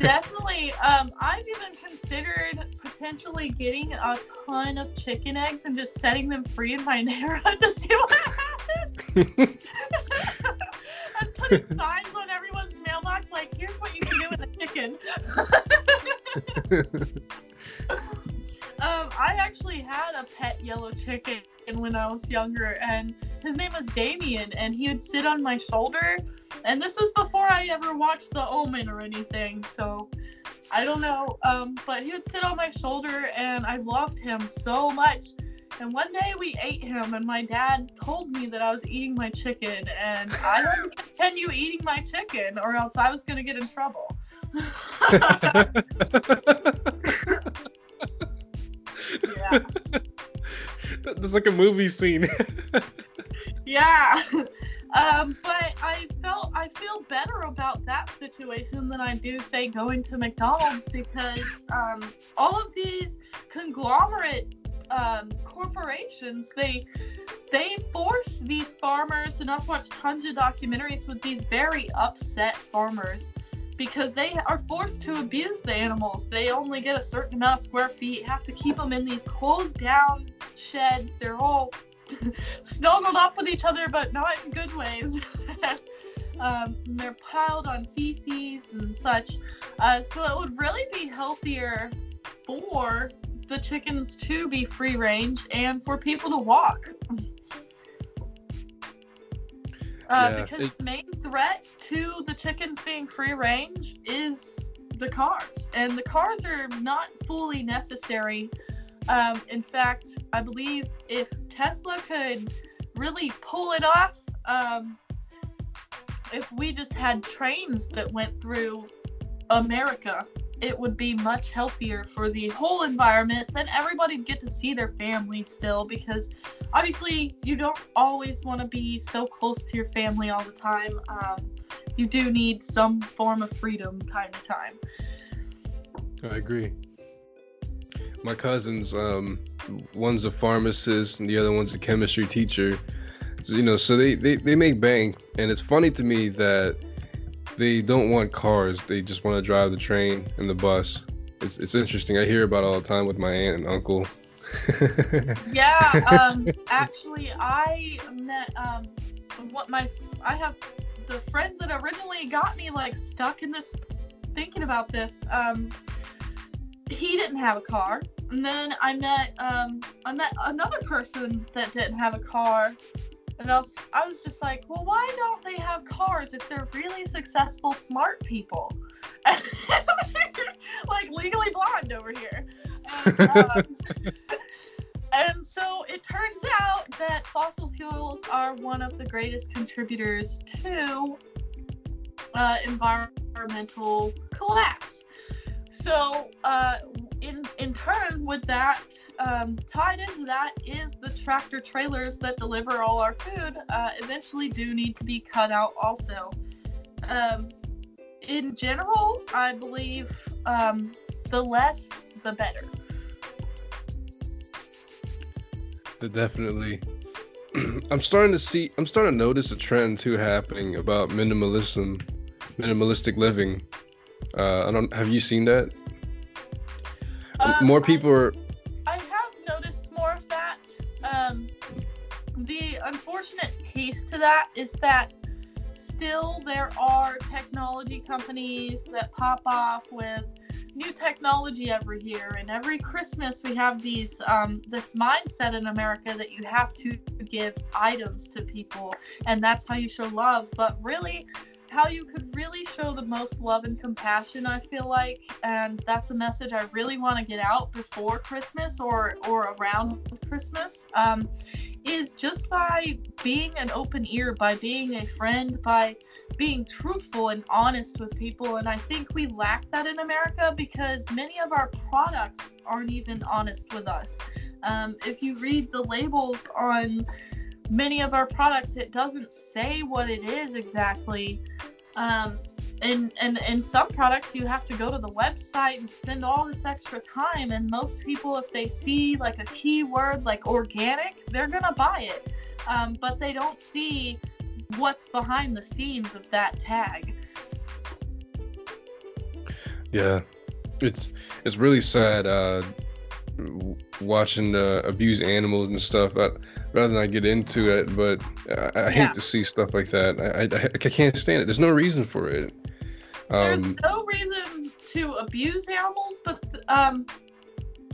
Definitely. Um, I've even considered potentially getting a ton of chicken eggs and just setting them free in my (laughs) neighborhood to see what happens. (laughs) and putting signs on everyone's mailbox like, here's what you can do with a chicken. um, I actually had a pet yellow chicken when I was younger, and his name was Damien, and he would sit on my shoulder. And this was before I ever watched The Omen or anything, so I don't know. Um, but he would sit on my shoulder, and I loved him so much. And one day we ate him, and my dad told me that I was eating my chicken, and I don't (laughs) continue eating my chicken, or else I was gonna get in trouble. (laughs) (laughs) yeah. (laughs) That's like a movie scene. (laughs) Yeah. (laughs) Um, but I felt I feel better about that situation than I do say going to McDonald's because um, all of these conglomerate um, corporations they they force these farmers and I've watched tons of documentaries with these very upset farmers because they are forced to abuse the animals. They only get a certain amount of square feet, have to keep them in these closed down sheds. They're all (laughs) snuggled up with each other, but not in good ways. (laughs) um, they're piled on feces and such. Uh, so it would really be healthier for the chickens to be free range and for people to walk. (laughs) Uh, Yeah, because it- the main threat to the chickens being free range is the cars, and the cars are not fully necessary. Um, in fact, I believe if Tesla could really pull it off, um, if we just had trains that went through America, it would be much healthier for the whole environment. Then everybody'd get to see their family still because obviously you don't always want to be so close to your family all the time. Um, you do need some form of freedom time to time. I agree. My cousins, um, one's a pharmacist and the other one's a chemistry teacher. You know, so they, they, they make bank, and it's funny to me that they don't want cars. They just want to drive the train and the bus. It's, it's interesting. I hear about it all the time with my aunt and uncle. (laughs) Yeah, um, (laughs) actually, I met um, what my I have the friend that originally got me like stuck in this thinking about this. Um, he didn't have a car, and then I met um, I met another person that didn't have a car, and I was I was just like, well, why don't they have cars if they're really successful, smart people? (laughs) like legally blonde over here. And, (laughs) um, and so it turns out that fossil fuels are one of the greatest contributors to uh, environmental collapse. So, uh, in in turn, with that um, tied into that is the tractor trailers that deliver all our food. Uh, eventually, do need to be cut out also. Um, in general, I believe um, the less, the better. Definitely. (clears throat) I'm starting to see. I'm starting to notice a trend too happening about minimalism, minimalistic living. Uh, I don't. Have you seen that? Um, More I- people are. I have noticed more of that. Um, the unfortunate piece to that is that still there are technology companies that pop off with new technology every year, and every Christmas we have these um, this mindset in America that you have to give items to people, and that's how you show love. But really, how you could really show the most love and compassion i feel like and that's a message i really want to get out before christmas or or around christmas um, is just by being an open ear by being a friend by being truthful and honest with people and i think we lack that in america because many of our products aren't even honest with us. Um, if you read the labels on many of our products it doesn't say what it is exactly. Um, and and in some products you have to go to the website and spend all this extra time. And most people if they see like a keyword like organic they're gonna buy it. Um, but they don't see what's behind the scenes of that tag. Yeah, it's it's really sad uh, watching uh, abuse animals and stuff. But rather than I get into it, but I, I hate Yeah. to see stuff like that. I, I I can't stand it. There's no reason for it. there's Um, no reason to abuse animals but um,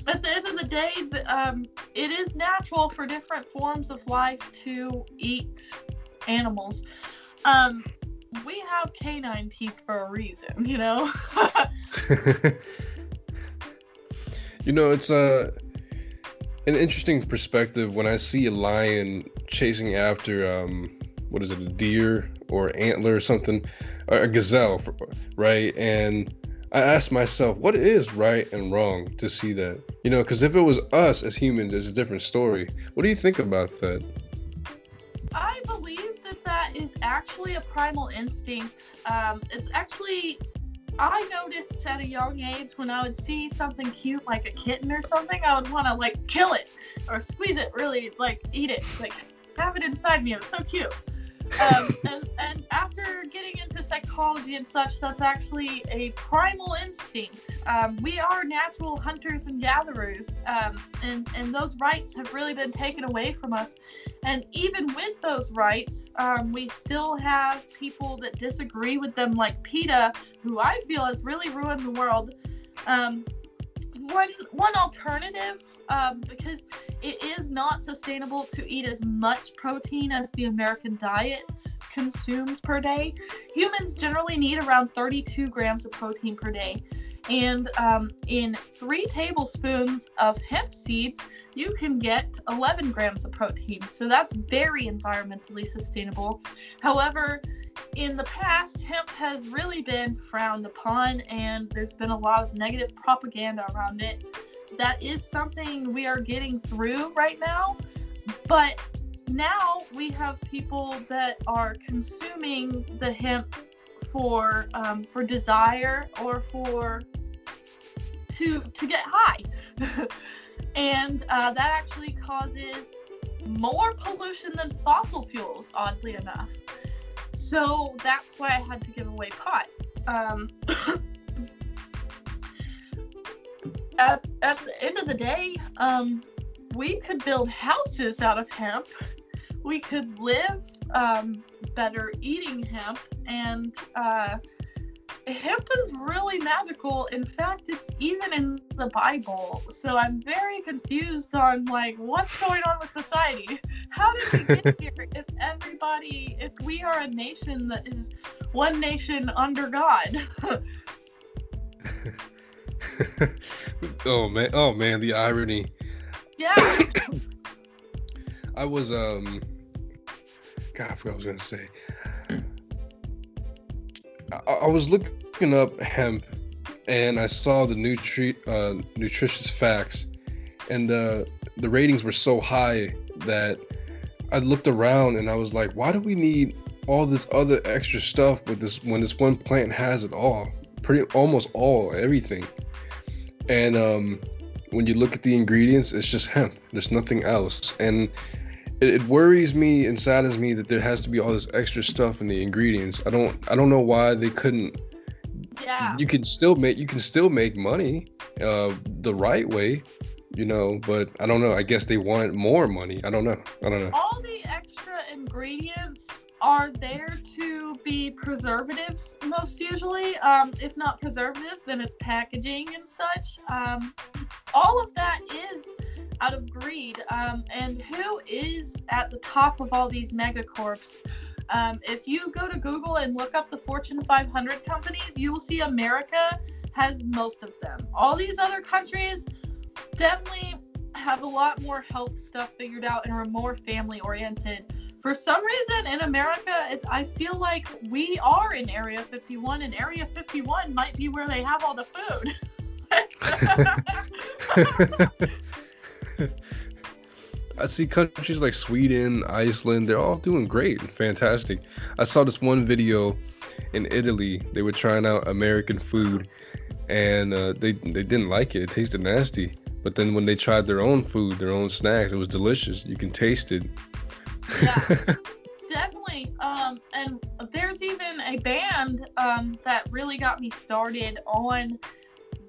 at the end of the day the, um, it is natural for different forms of life to eat animals um, we have canine teeth for a reason you know (laughs) (laughs) (laughs) you know, it's uh, an interesting perspective when I see a lion chasing after um, what is it, a deer or antler or something, or a gazelle, right? And I ask myself, what is right and wrong to see that? You know, because if it was us as humans, it's a different story. What do you think about that? I believe that that is actually a primal instinct. Um, it's actually, I noticed at a young age when I would see something cute like a kitten or something, I would want to like kill it or squeeze it, really like eat it, like have it inside me. It was so cute. Um, and, and after getting into psychology and such, that's actually a primal instinct. Um, we are natural hunters and gatherers, um, and, and those rights have really been taken away from us. And even with those rights, um, we still have people that disagree with them, like PETA, who I feel has really ruined the world. One one alternative um, because it is not sustainable to eat as much protein as the American diet consumes per day. Humans generally need around 32 grams of protein per day. And um, in three tablespoons of hemp seeds, you can get 11 grams of protein. So that's very environmentally sustainable. However, in the past, hemp has really been frowned upon, and there's been a lot of negative propaganda around it. That is something we are getting through right now, but now we have people that are consuming the hemp for um, for desire or for to to get high, (laughs) and uh, that actually causes more pollution than fossil fuels. Oddly enough. So that's why I had to give away pot. Um, (coughs) at, at the end of the day, um, we could build houses out of hemp. We could live um, better eating hemp, and uh, hemp is really magical. In fact, it's even in the Bible. So I'm very confused on like what's going on with society. How did we get (laughs) here if everybody if we are a nation that is one nation under God? (laughs) oh man, oh man, the irony. Yeah. (coughs) I was um God, I forgot what I was gonna say. I, I was looking up hemp and I saw the nutri uh, nutritious facts, and uh, the ratings were so high that I looked around and I was like, why do we need all this other extra stuff with this when this one plant has it all, pretty almost all everything, and um, when you look at the ingredients, it's just hemp. There's nothing else, and it, it, worries me and saddens me that there has to be all this extra stuff in the ingredients. I don't I don't know why they couldn't. Yeah. You can still make you can still make money, uh, the right way, you know. But I don't know. I guess they wanted more money. I don't know. I don't know. All the extra ingredients are there to be preservatives most usually. Um, if not preservatives, then it's packaging and such. Um, all of that is out of greed. Um, and who is at the top of all these megacorps? Um, if you go to Google and look up the Fortune 500 companies, you will see America has most of them. All these other countries definitely have a lot more health stuff figured out and are more family oriented. For some reason in America, I feel like we are in Area 51, and Area 51 might be where they have all the food. (laughs) (laughs) (laughs) (laughs) I see countries like Sweden, Iceland, they're all doing great fantastic. I saw this one video in Italy. They were trying out American food and uh, they, they didn't like it. It tasted nasty. But then when they tried their own food, their own snacks, it was delicious. You can taste it. Yeah, (laughs) definitely. Um, and there's even a band um, that really got me started on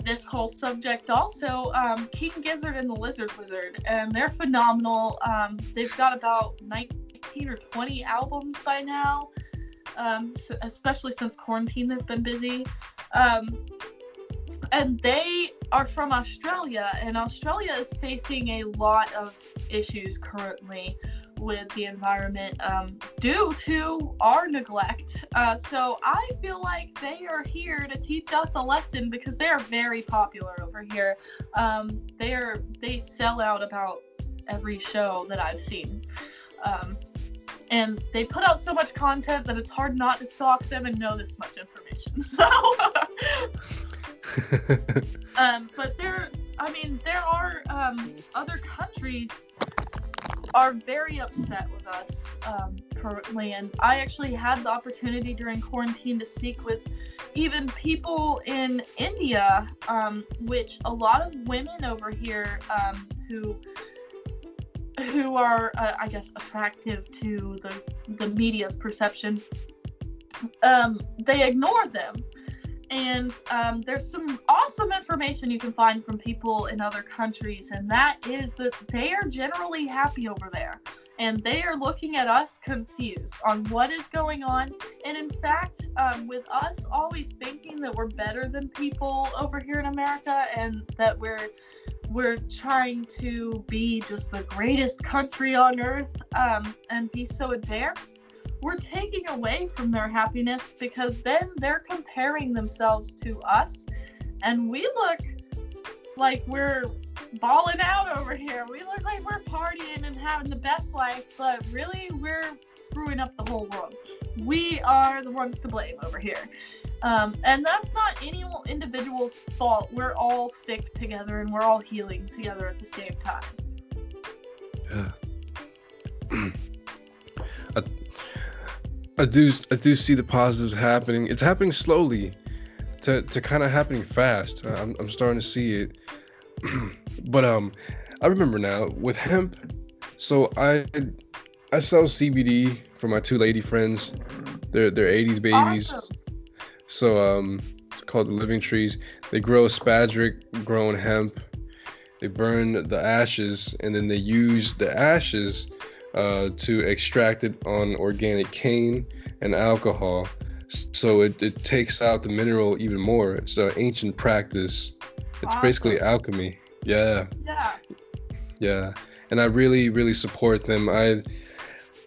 this whole subject also um, king gizzard and the lizard wizard and they're phenomenal. Um, they've got about 19 or 20 albums by now um, so especially since quarantine they've been busy. Um, and they are from australia and australia is facing a lot of issues currently with the environment um, due to our neglect. Uh, so I feel like they are here to teach us a lesson because they are very popular over here. Um, they are they sell out about every show that I've seen. Um, and they put out so much content that it's hard not to stalk them and know this much information. (laughs) So, (laughs) um, but there, I mean, there are um, other countries are very upset with us um, currently. And I actually had the opportunity during quarantine to speak with even people in India, um, which a lot of women over here um, who who are, uh, I guess, attractive to the the media's perception, um, they ignore them and um, there's some awesome information you can find from people in other countries, and that is that they are generally happy over there. And they are looking at us confused on what is going on. And in fact, um, with us always thinking that we're better than people over here in America and that we're we're trying to be just the greatest country on earth um, and be so advanced we're taking away from their happiness because then they're comparing themselves to us and we look like we're balling out over here. We look like we're partying and having the best life, but really we're screwing up the whole world. We are the ones to blame over here. Um, and that's not any individual's fault. We're all sick together and we're all healing together at the same time. Yeah. (clears throat) I do I do see the positives happening. It's happening slowly, to to kind of happening fast. I'm I'm starting to see it. (clears throat) but um, I remember now with hemp. So I I sell CBD for my two lady friends. They're they're 80s babies. Awesome. So um, it's called the Living Trees. They grow spagyric grown hemp. They burn the ashes and then they use the ashes uh, to extract it on organic cane and alcohol. So it, it takes out the mineral even more. It's an ancient practice. It's awesome. basically alchemy. Yeah. Yeah. Yeah. And I really, really support them. I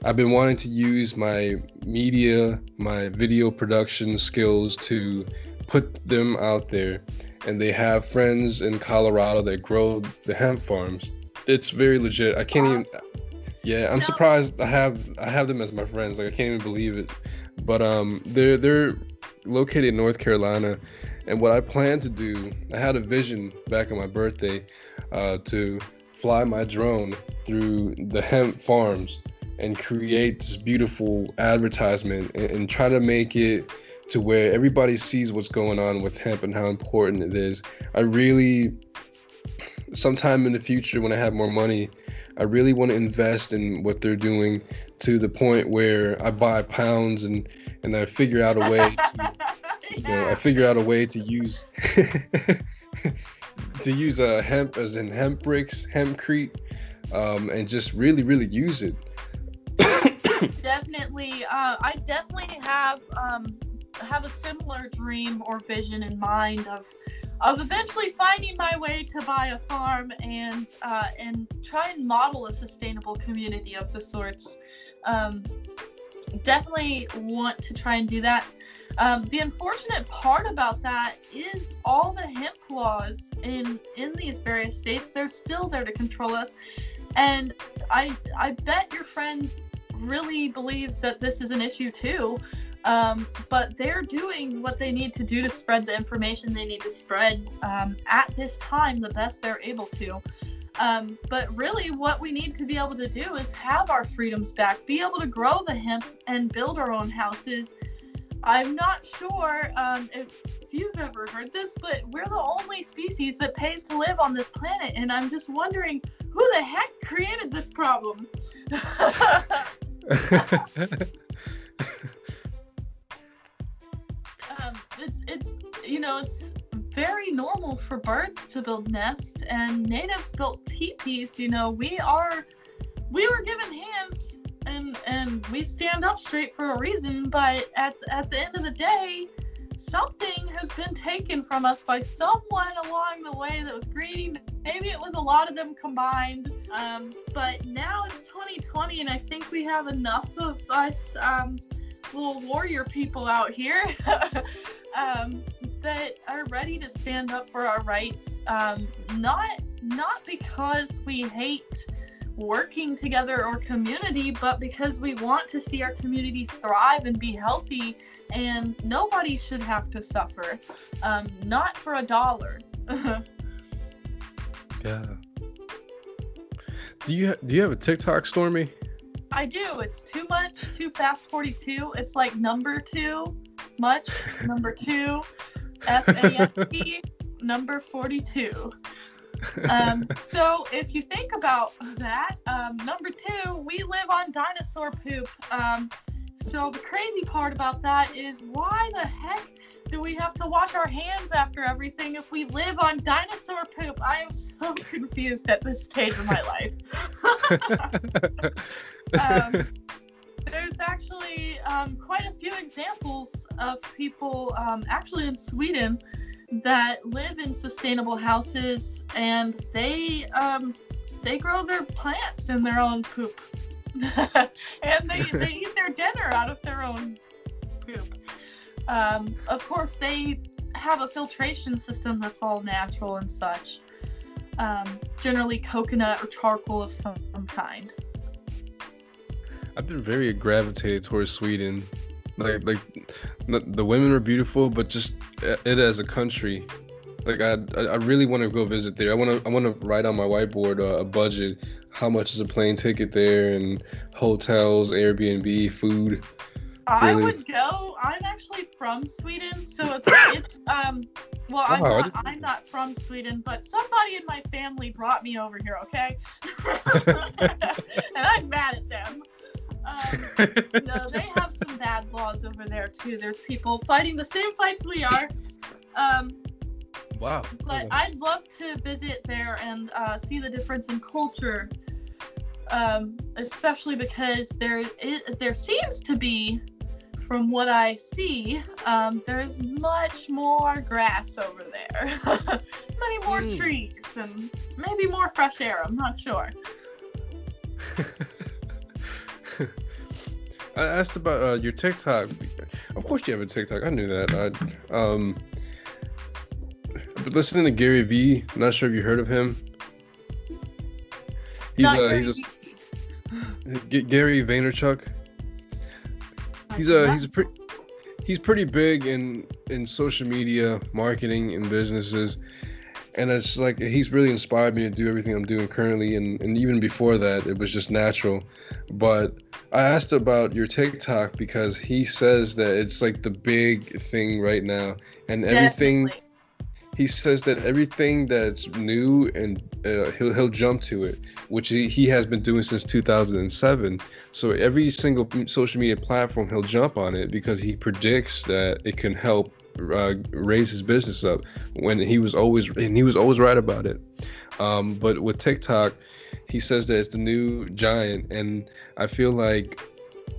I've been wanting to use my media, my video production skills to put them out there. And they have friends in Colorado that grow the hemp farms. It's very legit. I can't even yeah, I'm surprised I have I have them as my friends. Like I can't even believe it. But um they're they're located in North Carolina and what I plan to do, I had a vision back on my birthday uh, to fly my drone through the hemp farms and create this beautiful advertisement and, and try to make it to where everybody sees what's going on with hemp and how important it is. I really sometime in the future when I have more money, I really want to invest in what they're doing to the point where I buy pounds and and I figure out a way to (laughs) you know I figure out a way to use (laughs) to use a uh, hemp as in hemp bricks, hempcrete, um, and just really really use it. (coughs) definitely, uh, I definitely have um, have a similar dream or vision in mind of of eventually finding my way to buy a farm and uh, and try and model a sustainable community of the sorts. Um, definitely want to try and do that. Um, the unfortunate part about that is all the hemp laws in in these various states. They're still there to control us, and I I bet your friends really believe that this is an issue too. Um, but they're doing what they need to do to spread the information they need to spread um, at this time the best they're able to. Um, but really, what we need to be able to do is have our freedoms back, be able to grow the hemp and build our own houses. I'm not sure um, if, if you've ever heard this, but we're the only species that pays to live on this planet. And I'm just wondering who the heck created this problem? (laughs) (laughs) (laughs) it's it's you know it's very normal for birds to build nests and natives built teepees. You know we are we were given hands and and we stand up straight for a reason. But at at the end of the day, something has been taken from us by someone along the way that was greedy. Maybe it was a lot of them combined. Um, but now it's 2020, and I think we have enough of us. Um, little warrior people out here (laughs) um, that are ready to stand up for our rights. Um, not not because we hate working together or community, but because we want to see our communities thrive and be healthy. And nobody should have to suffer, um, not for a dollar. (laughs) yeah. Do you do you have a TikTok, Stormy? I do. It's too much, too fast 42. It's like number two, much, number two, F A F T, number 42. Um, (laughs) so if you think about that, um, number two, we live on dinosaur poop. Um, so the crazy part about that is why the heck do we have to wash our hands after everything if we live on dinosaur poop? I am so (laughs) confused at this stage of my life. (laughs) um, there's actually um, quite a few examples of people, um, actually in Sweden, that live in sustainable houses and they um, they grow their plants in their own poop, and they they eat their dinner out of their own poop. Um, of course, they have a filtration system that's all natural and such. Um, generally, coconut or charcoal of some kind. I've been very gravitated towards Sweden. Like like the women are beautiful, but just it as a country. Like I I really want to go visit there. I want to I want to write on my whiteboard uh, a budget. How much is a plane ticket there and hotels, Airbnb, food. I really? would go. I'm actually from Sweden, so it's, (coughs) it's um. Well, I'm, oh, not, I'm not from Sweden, but somebody in my family brought me over here. Okay, (laughs) (laughs) and I'm mad at them. Um, (laughs) no, they have some bad laws over there too. There's people fighting the same fights we are. Um, wow. But I'd love to visit there and uh, see the difference in culture, um, especially because there it, there seems to be, from what I see, um, there's much more grass over there, (laughs) many more mm. trees, and maybe more fresh air. I'm not sure. (laughs) I asked about uh, your TikTok. Of course, you have a TikTok. I knew that. I, um, listening to Gary Vee. Not sure if you heard of him. He's uh, he's a (gasps) G- Gary Vaynerchuk. He's a he's a pretty he's pretty big in in social media marketing and businesses and it's like he's really inspired me to do everything I'm doing currently, and, and even before that, it was just natural. But I asked about your TikTok because he says that it's like the big thing right now, and everything. Definitely. He says that everything that's new and uh, he'll he'll jump to it, which he, he has been doing since 2007. So every single social media platform he'll jump on it because he predicts that it can help uh, raise his business up when he was always and he was always right about it. Um, but with TikTok, he says that it's the new giant, and I feel like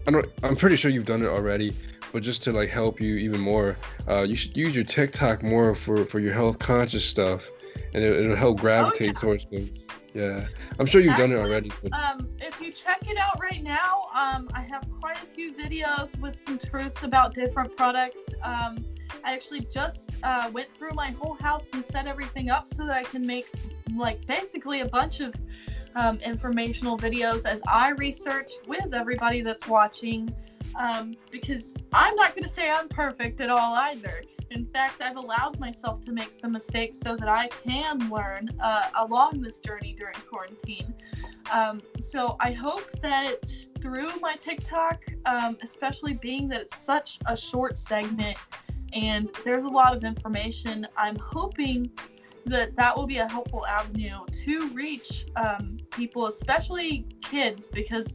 I don't. I'm pretty sure you've done it already, but just to like help you even more, uh, you should use your TikTok more for for your health conscious stuff, and it, will help gravitate oh, yeah. towards things. Yeah, I'm sure you've Actually, done it already. But... Um, if you check it out right now, um, I have quite a few videos with some truths about different products. Um, I actually just uh, went through my whole house and set everything up so that I can make like basically a bunch of um, informational videos as I research with everybody that's watching. Um, because I'm not going to say I'm perfect at all either. In fact, I've allowed myself to make some mistakes so that I can learn uh, along this journey during quarantine. Um, so I hope that through my TikTok, um, especially being that it's such a short segment, and there's a lot of information. I'm hoping that that will be a helpful avenue to reach um, people, especially kids, because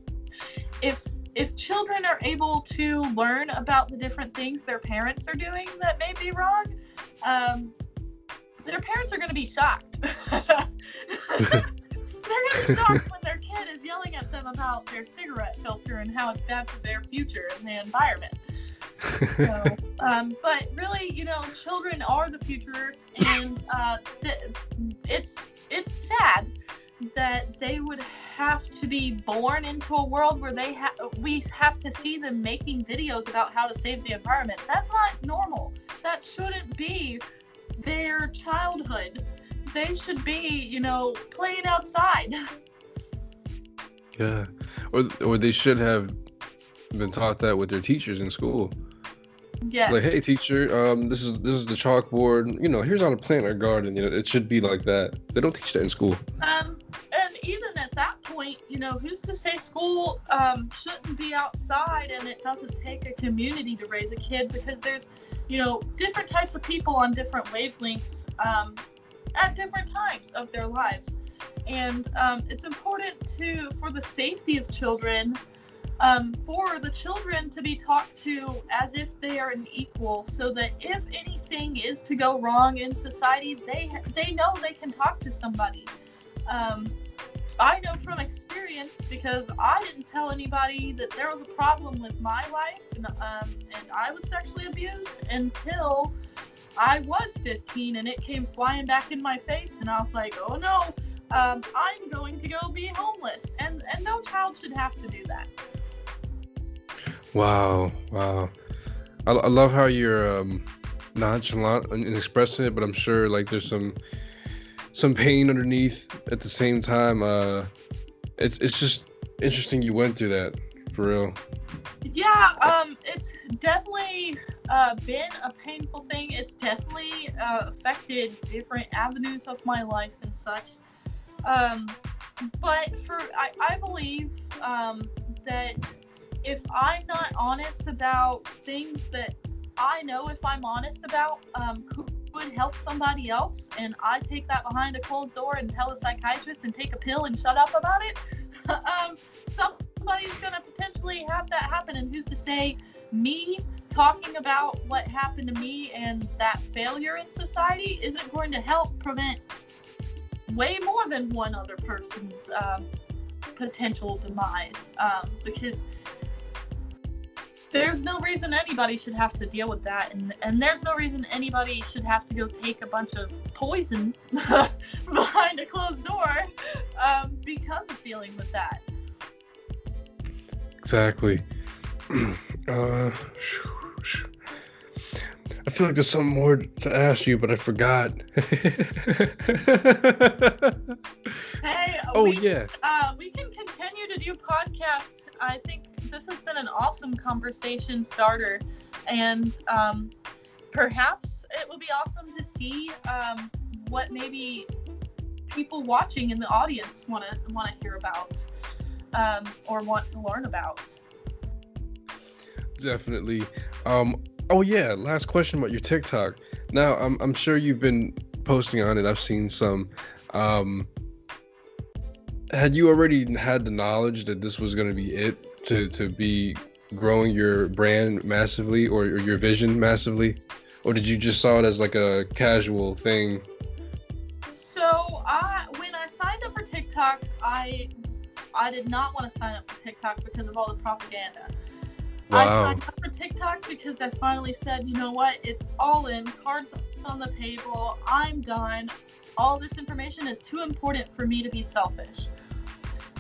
if if children are able to learn about the different things their parents are doing that may be wrong, um, their parents are going to be shocked. (laughs) They're going to be shocked when their kid is yelling at them about their cigarette filter and how it's bad for their future and the environment so, um, but really, you know, children are the future, and uh, th- it's it's sad that they would have to be born into a world where they have we have to see them making videos about how to save the environment. That's not normal. That shouldn't be their childhood. They should be, you know, playing outside. Yeah, or or they should have been taught that with their teachers in school. Yeah. Like, hey, teacher, um, this is this is the chalkboard. You know, here's how to plant our garden. You know, it should be like that. They don't teach that in school. Um, even at at that point, you know, who's to say school um, shouldn't be outside and it doesn't take a community to raise a kid because there's, you know, different types of people on different wavelengths um, at different times of their lives. And um, it's important to, for the safety of children, um, for the children to be talked to as if they are an equal, so that if anything is to go wrong in society, they they know they can talk to somebody. Um, I know from experience because I didn't tell anybody that there was a problem with my life, and, um, and I was sexually abused until I was 15, and it came flying back in my face, and I was like, oh no. Um, I'm going to go be homeless, and and no child should have to do that. Wow, wow. I, I love how you're um, nonchalant in expressing it, but I'm sure like there's some some pain underneath at the same time. Uh, it's it's just interesting you went through that for real. Yeah, um, it's definitely uh, been a painful thing. It's definitely uh, affected different avenues of my life and such. Um, but for I, I believe um, that if I'm not honest about things that I know if I'm honest about um, could help somebody else, and I take that behind a closed door and tell a psychiatrist and take a pill and shut up about it, (laughs) um, somebody's going to potentially have that happen. And who's to say me talking about what happened to me and that failure in society isn't going to help prevent way more than one other person's um, potential demise? Um, because there's no reason anybody should have to deal with that and and there's no reason anybody should have to go take a bunch of poison (laughs) behind a closed door um, because of dealing with that exactly (clears throat) uh, I feel like there's something more to ask you, but I forgot. (laughs) hey, oh we, yeah. Uh, we can continue to do podcasts. I think this has been an awesome conversation starter, and um, perhaps it would be awesome to see um, what maybe people watching in the audience want to want to hear about um, or want to learn about. Definitely. Um, oh yeah, last question about your TikTok. Now I'm I'm sure you've been posting on it. I've seen some. Um, had you already had the knowledge that this was going to be it to to be growing your brand massively or, or your vision massively, or did you just saw it as like a casual thing? So I when I signed up for TikTok, I I did not want to sign up for TikTok because of all the propaganda. Wow. I signed up for TikTok because I finally said, you know what, it's all in, cards on the table, I'm done. All this information is too important for me to be selfish.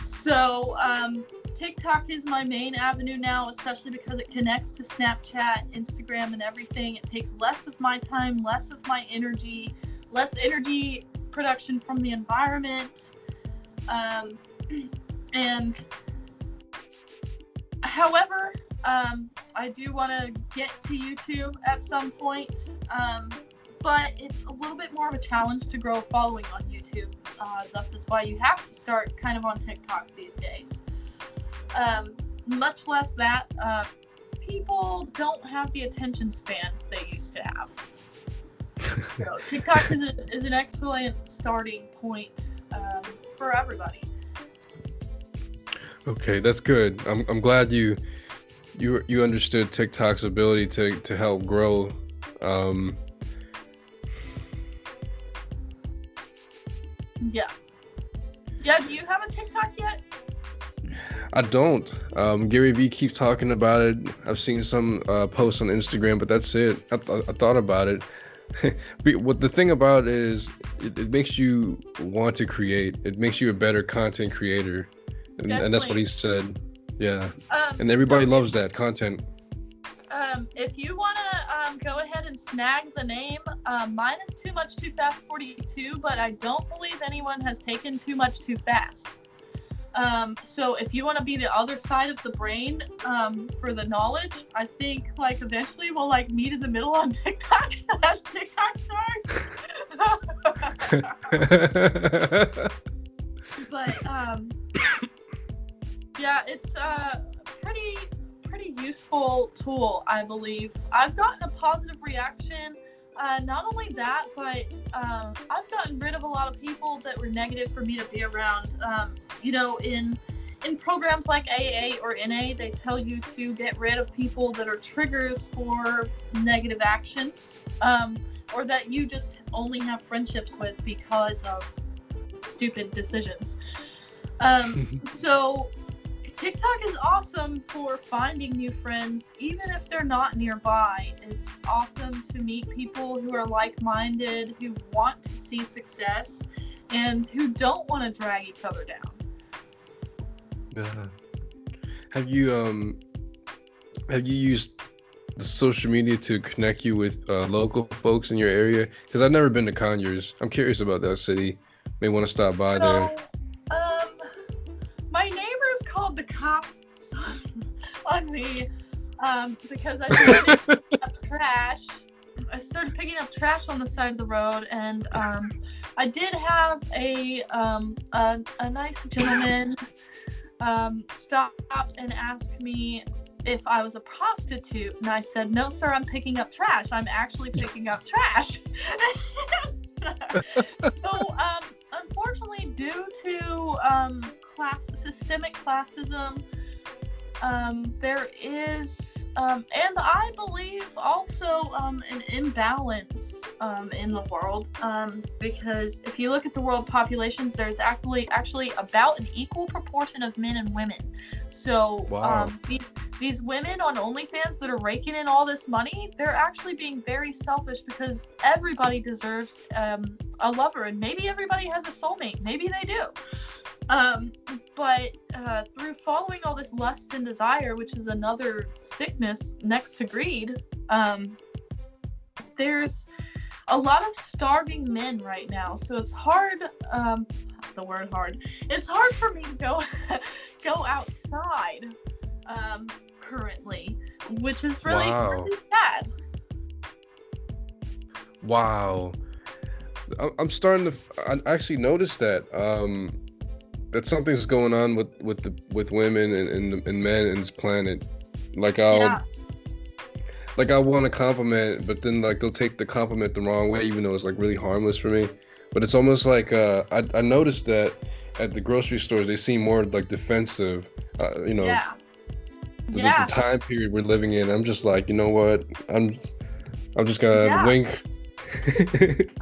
So um, TikTok is my main avenue now, especially because it connects to Snapchat, Instagram, and everything. It takes less of my time, less of my energy, less energy production from the environment. Um, (clears throat) and however, um, I do want to get to YouTube at some point, um, but it's a little bit more of a challenge to grow a following on YouTube. Uh, thus is why you have to start kind of on TikTok these days. Um, much less that, uh, people don't have the attention spans they used to have. so (laughs) TikTok is, a, is, an excellent starting point um, for everybody. Okay, that's good. I'm, I'm glad you you you understood TikTok's ability to to help grow. Um, yeah. Yeah. Do you have a TikTok yet? I don't. Um, Gary Vee keeps talking about it. I've seen some uh, posts on Instagram, but that's it. I, th- I thought about it. (laughs) what the thing about it is, it, it, makes you want to create. It makes you a better content creator, and, and that's what he said. Yeah, um, and everybody so loves that content. Um, if you want to um, go ahead and snag the name, um, mine is too much too fast 42, but I don't believe anyone has taken too much too fast. Um, so if you want to be the other side of the brain um, for the knowledge, I think like eventually we'll like meet in the middle on (laughs) TikTok as TikTok stars. (laughs) but um, yeah, it's a pretty pretty useful tool, I believe. I've gotten a positive reaction. Uh, not only that, but um, I've gotten rid of a lot of people that were negative for me to be around. Um, you know, in in programs like AA or NA, they tell you to get rid of people that are triggers for negative actions, um, or that you just only have friendships with because of stupid decisions. Um, (laughs) so TikTok is awesome for finding new friends, even if they're not nearby. It's awesome to meet people who are like minded, who want to see success, and who don't want to drag each other down. Yeah. Have you um have you used the social media to connect you with uh, local folks in your area? Because I've never been to Conyers. I'm curious about that city. May want to stop by So, there. Called the cops (laughs) on, on me um, because I (laughs) started picking up trash. I started picking up trash on the side of the road, and um, I did have a um, a, a nice gentleman um, stop and ask me if I was a prostitute, and I said, "No, sir, I'm picking up trash. I'm actually (laughs) picking up trash." so, um, unfortunately, due to um, class systemic classism, um, there is, um, and I believe also um, an imbalance um, in the world. Um, because if you look at the world populations, there's actually actually about an equal proportion of men and women. So Wow. um, these, these women on OnlyFans that are raking in all this money, they're actually being very selfish because everybody deserves um, a lover, and maybe everybody has a soulmate. Maybe they do. Um, but uh, through following all this lust and desire, which is another sickness next to greed, um, there's a lot of starving men right now. So it's hard. Um, the word hard. It's hard for me to go (laughs) go outside um, currently, which is really, Wow. really sad. Wow. I'm starting to. I actually noticed that. Um, that something's going on with with the with women and and, and men in this planet. Like I'll yeah. like I want to compliment, but then like they'll take the compliment the wrong way, even though it's like really harmless for me. But it's almost like uh, I I noticed that at the grocery stores they seem more like defensive. Uh, you know, yeah. the, the- Yeah. the time period we're living in. I'm just like, you know what? I'm I'm just gonna Yeah. wink.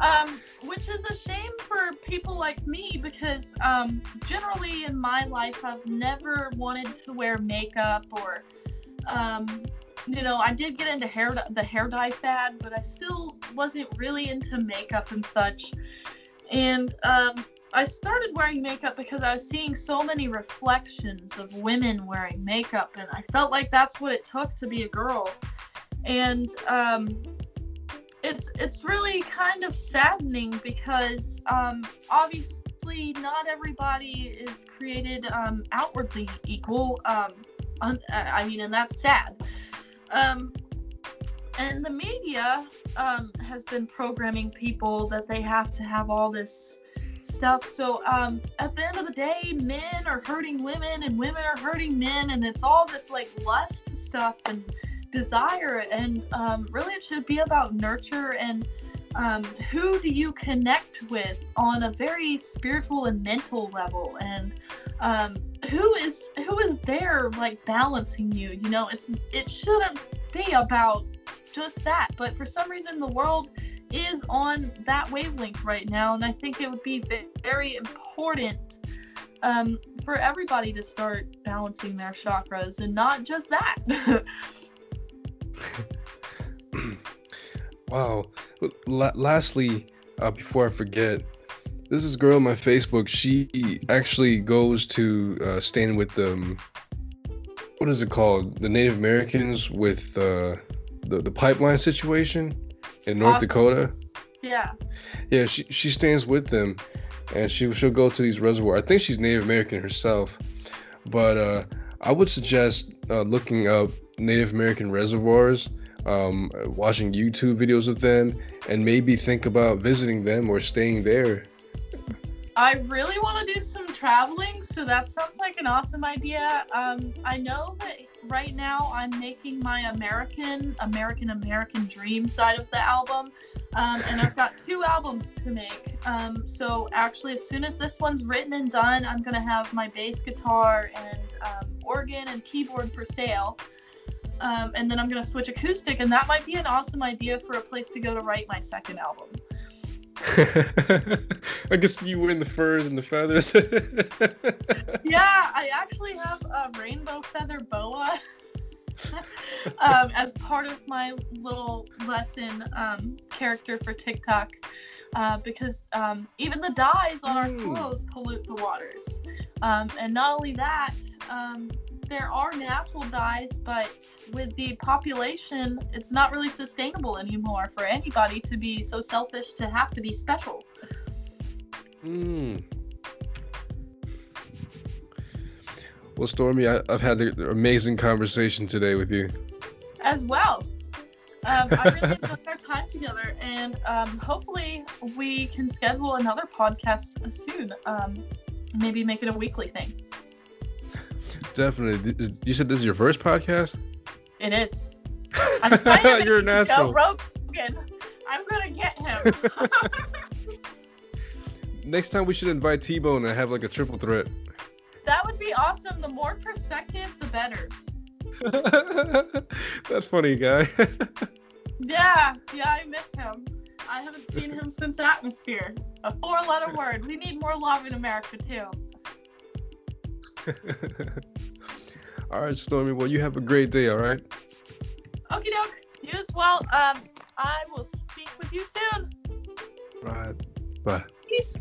um, which is a shame for people like me because um, generally in my life I've never wanted to wear makeup or, um, you know, I did get into hair the hair dye fad, but I still wasn't really into makeup and such. And um, I started wearing makeup because I was seeing so many reflections of women wearing makeup, and I felt like that's what it took to be a girl. And um, it's it's really kind of saddening because um, obviously not everybody is created um, outwardly equal. Um, un- I mean, and that's sad. Um, and the media um, has been programming people that they have to have all this stuff. So um, at the end of the day, men are hurting women and women are hurting men, and it's all this like lust stuff and desire. And um, really, it should be about nurture and um, who do you connect with on a very spiritual and mental level, and um, who is who is there like balancing you. You know, it's it shouldn't be about just that, but for some reason, the world is on that wavelength right now, and I think it would be very important um, for everybody to start balancing their chakras and not just that. (laughs) (clears throat) wow. La- lastly, uh, before I forget, this is a girl on my Facebook. She actually goes to uh, stand with them. What is it called? The Native Americans with uh, the the pipeline situation in North Awesome. Dakota. yeah, Yeah, she she stands with them, and she she'll go to these reservoirs. I think she's Native American herself, but uh, I would suggest uh, looking up Native American reservoirs, um, watching YouTube videos of them, and maybe think about visiting them or staying there. I really want to do some traveling, so that sounds like an awesome idea. Um, I know that right now I'm making my American, American, American Dream side of the album, um, and I've got two albums to make. Um, so actually, as soon as this one's written and done, I'm gonna have my bass guitar and um, organ and keyboard for sale. Um, and then I'm gonna switch acoustic, and that might be an awesome idea for a place to go to write my second album. (laughs) I guess you win the furs and the feathers. (laughs) yeah, I actually have a rainbow feather boa (laughs) um, as part of my little lesson um, character for TikTok. Uh, because um, even the dyes on our Mm. clothes pollute the waters. Um, and not only that, um, there are natural dyes, but with the population, it's not really sustainable anymore for anybody to be so selfish to have to be special. Mm. Well, Stormy, I, I've had an amazing conversation today with you. as well. Um, I really (laughs) enjoyed our time together, and um, hopefully we can schedule another podcast soon. Um, maybe make it a weekly thing. Definitely. You said this is your first podcast? It is. (laughs) I'm You're into Joe. Rogan. I'm gonna get him. (laughs) Next time we should invite T-Bone and have like a triple threat. that would be awesome. The more perspective, the better. (laughs) That's funny, guy. Yeah, yeah, I miss him. I haven't seen him since Atmosphere. A four-letter word. We need more love in America too. (laughs) all right, Stormy. Well, you have a great day. All right. Okie doke. You as well. Um, I will speak with you soon. All right. Bye. Peace.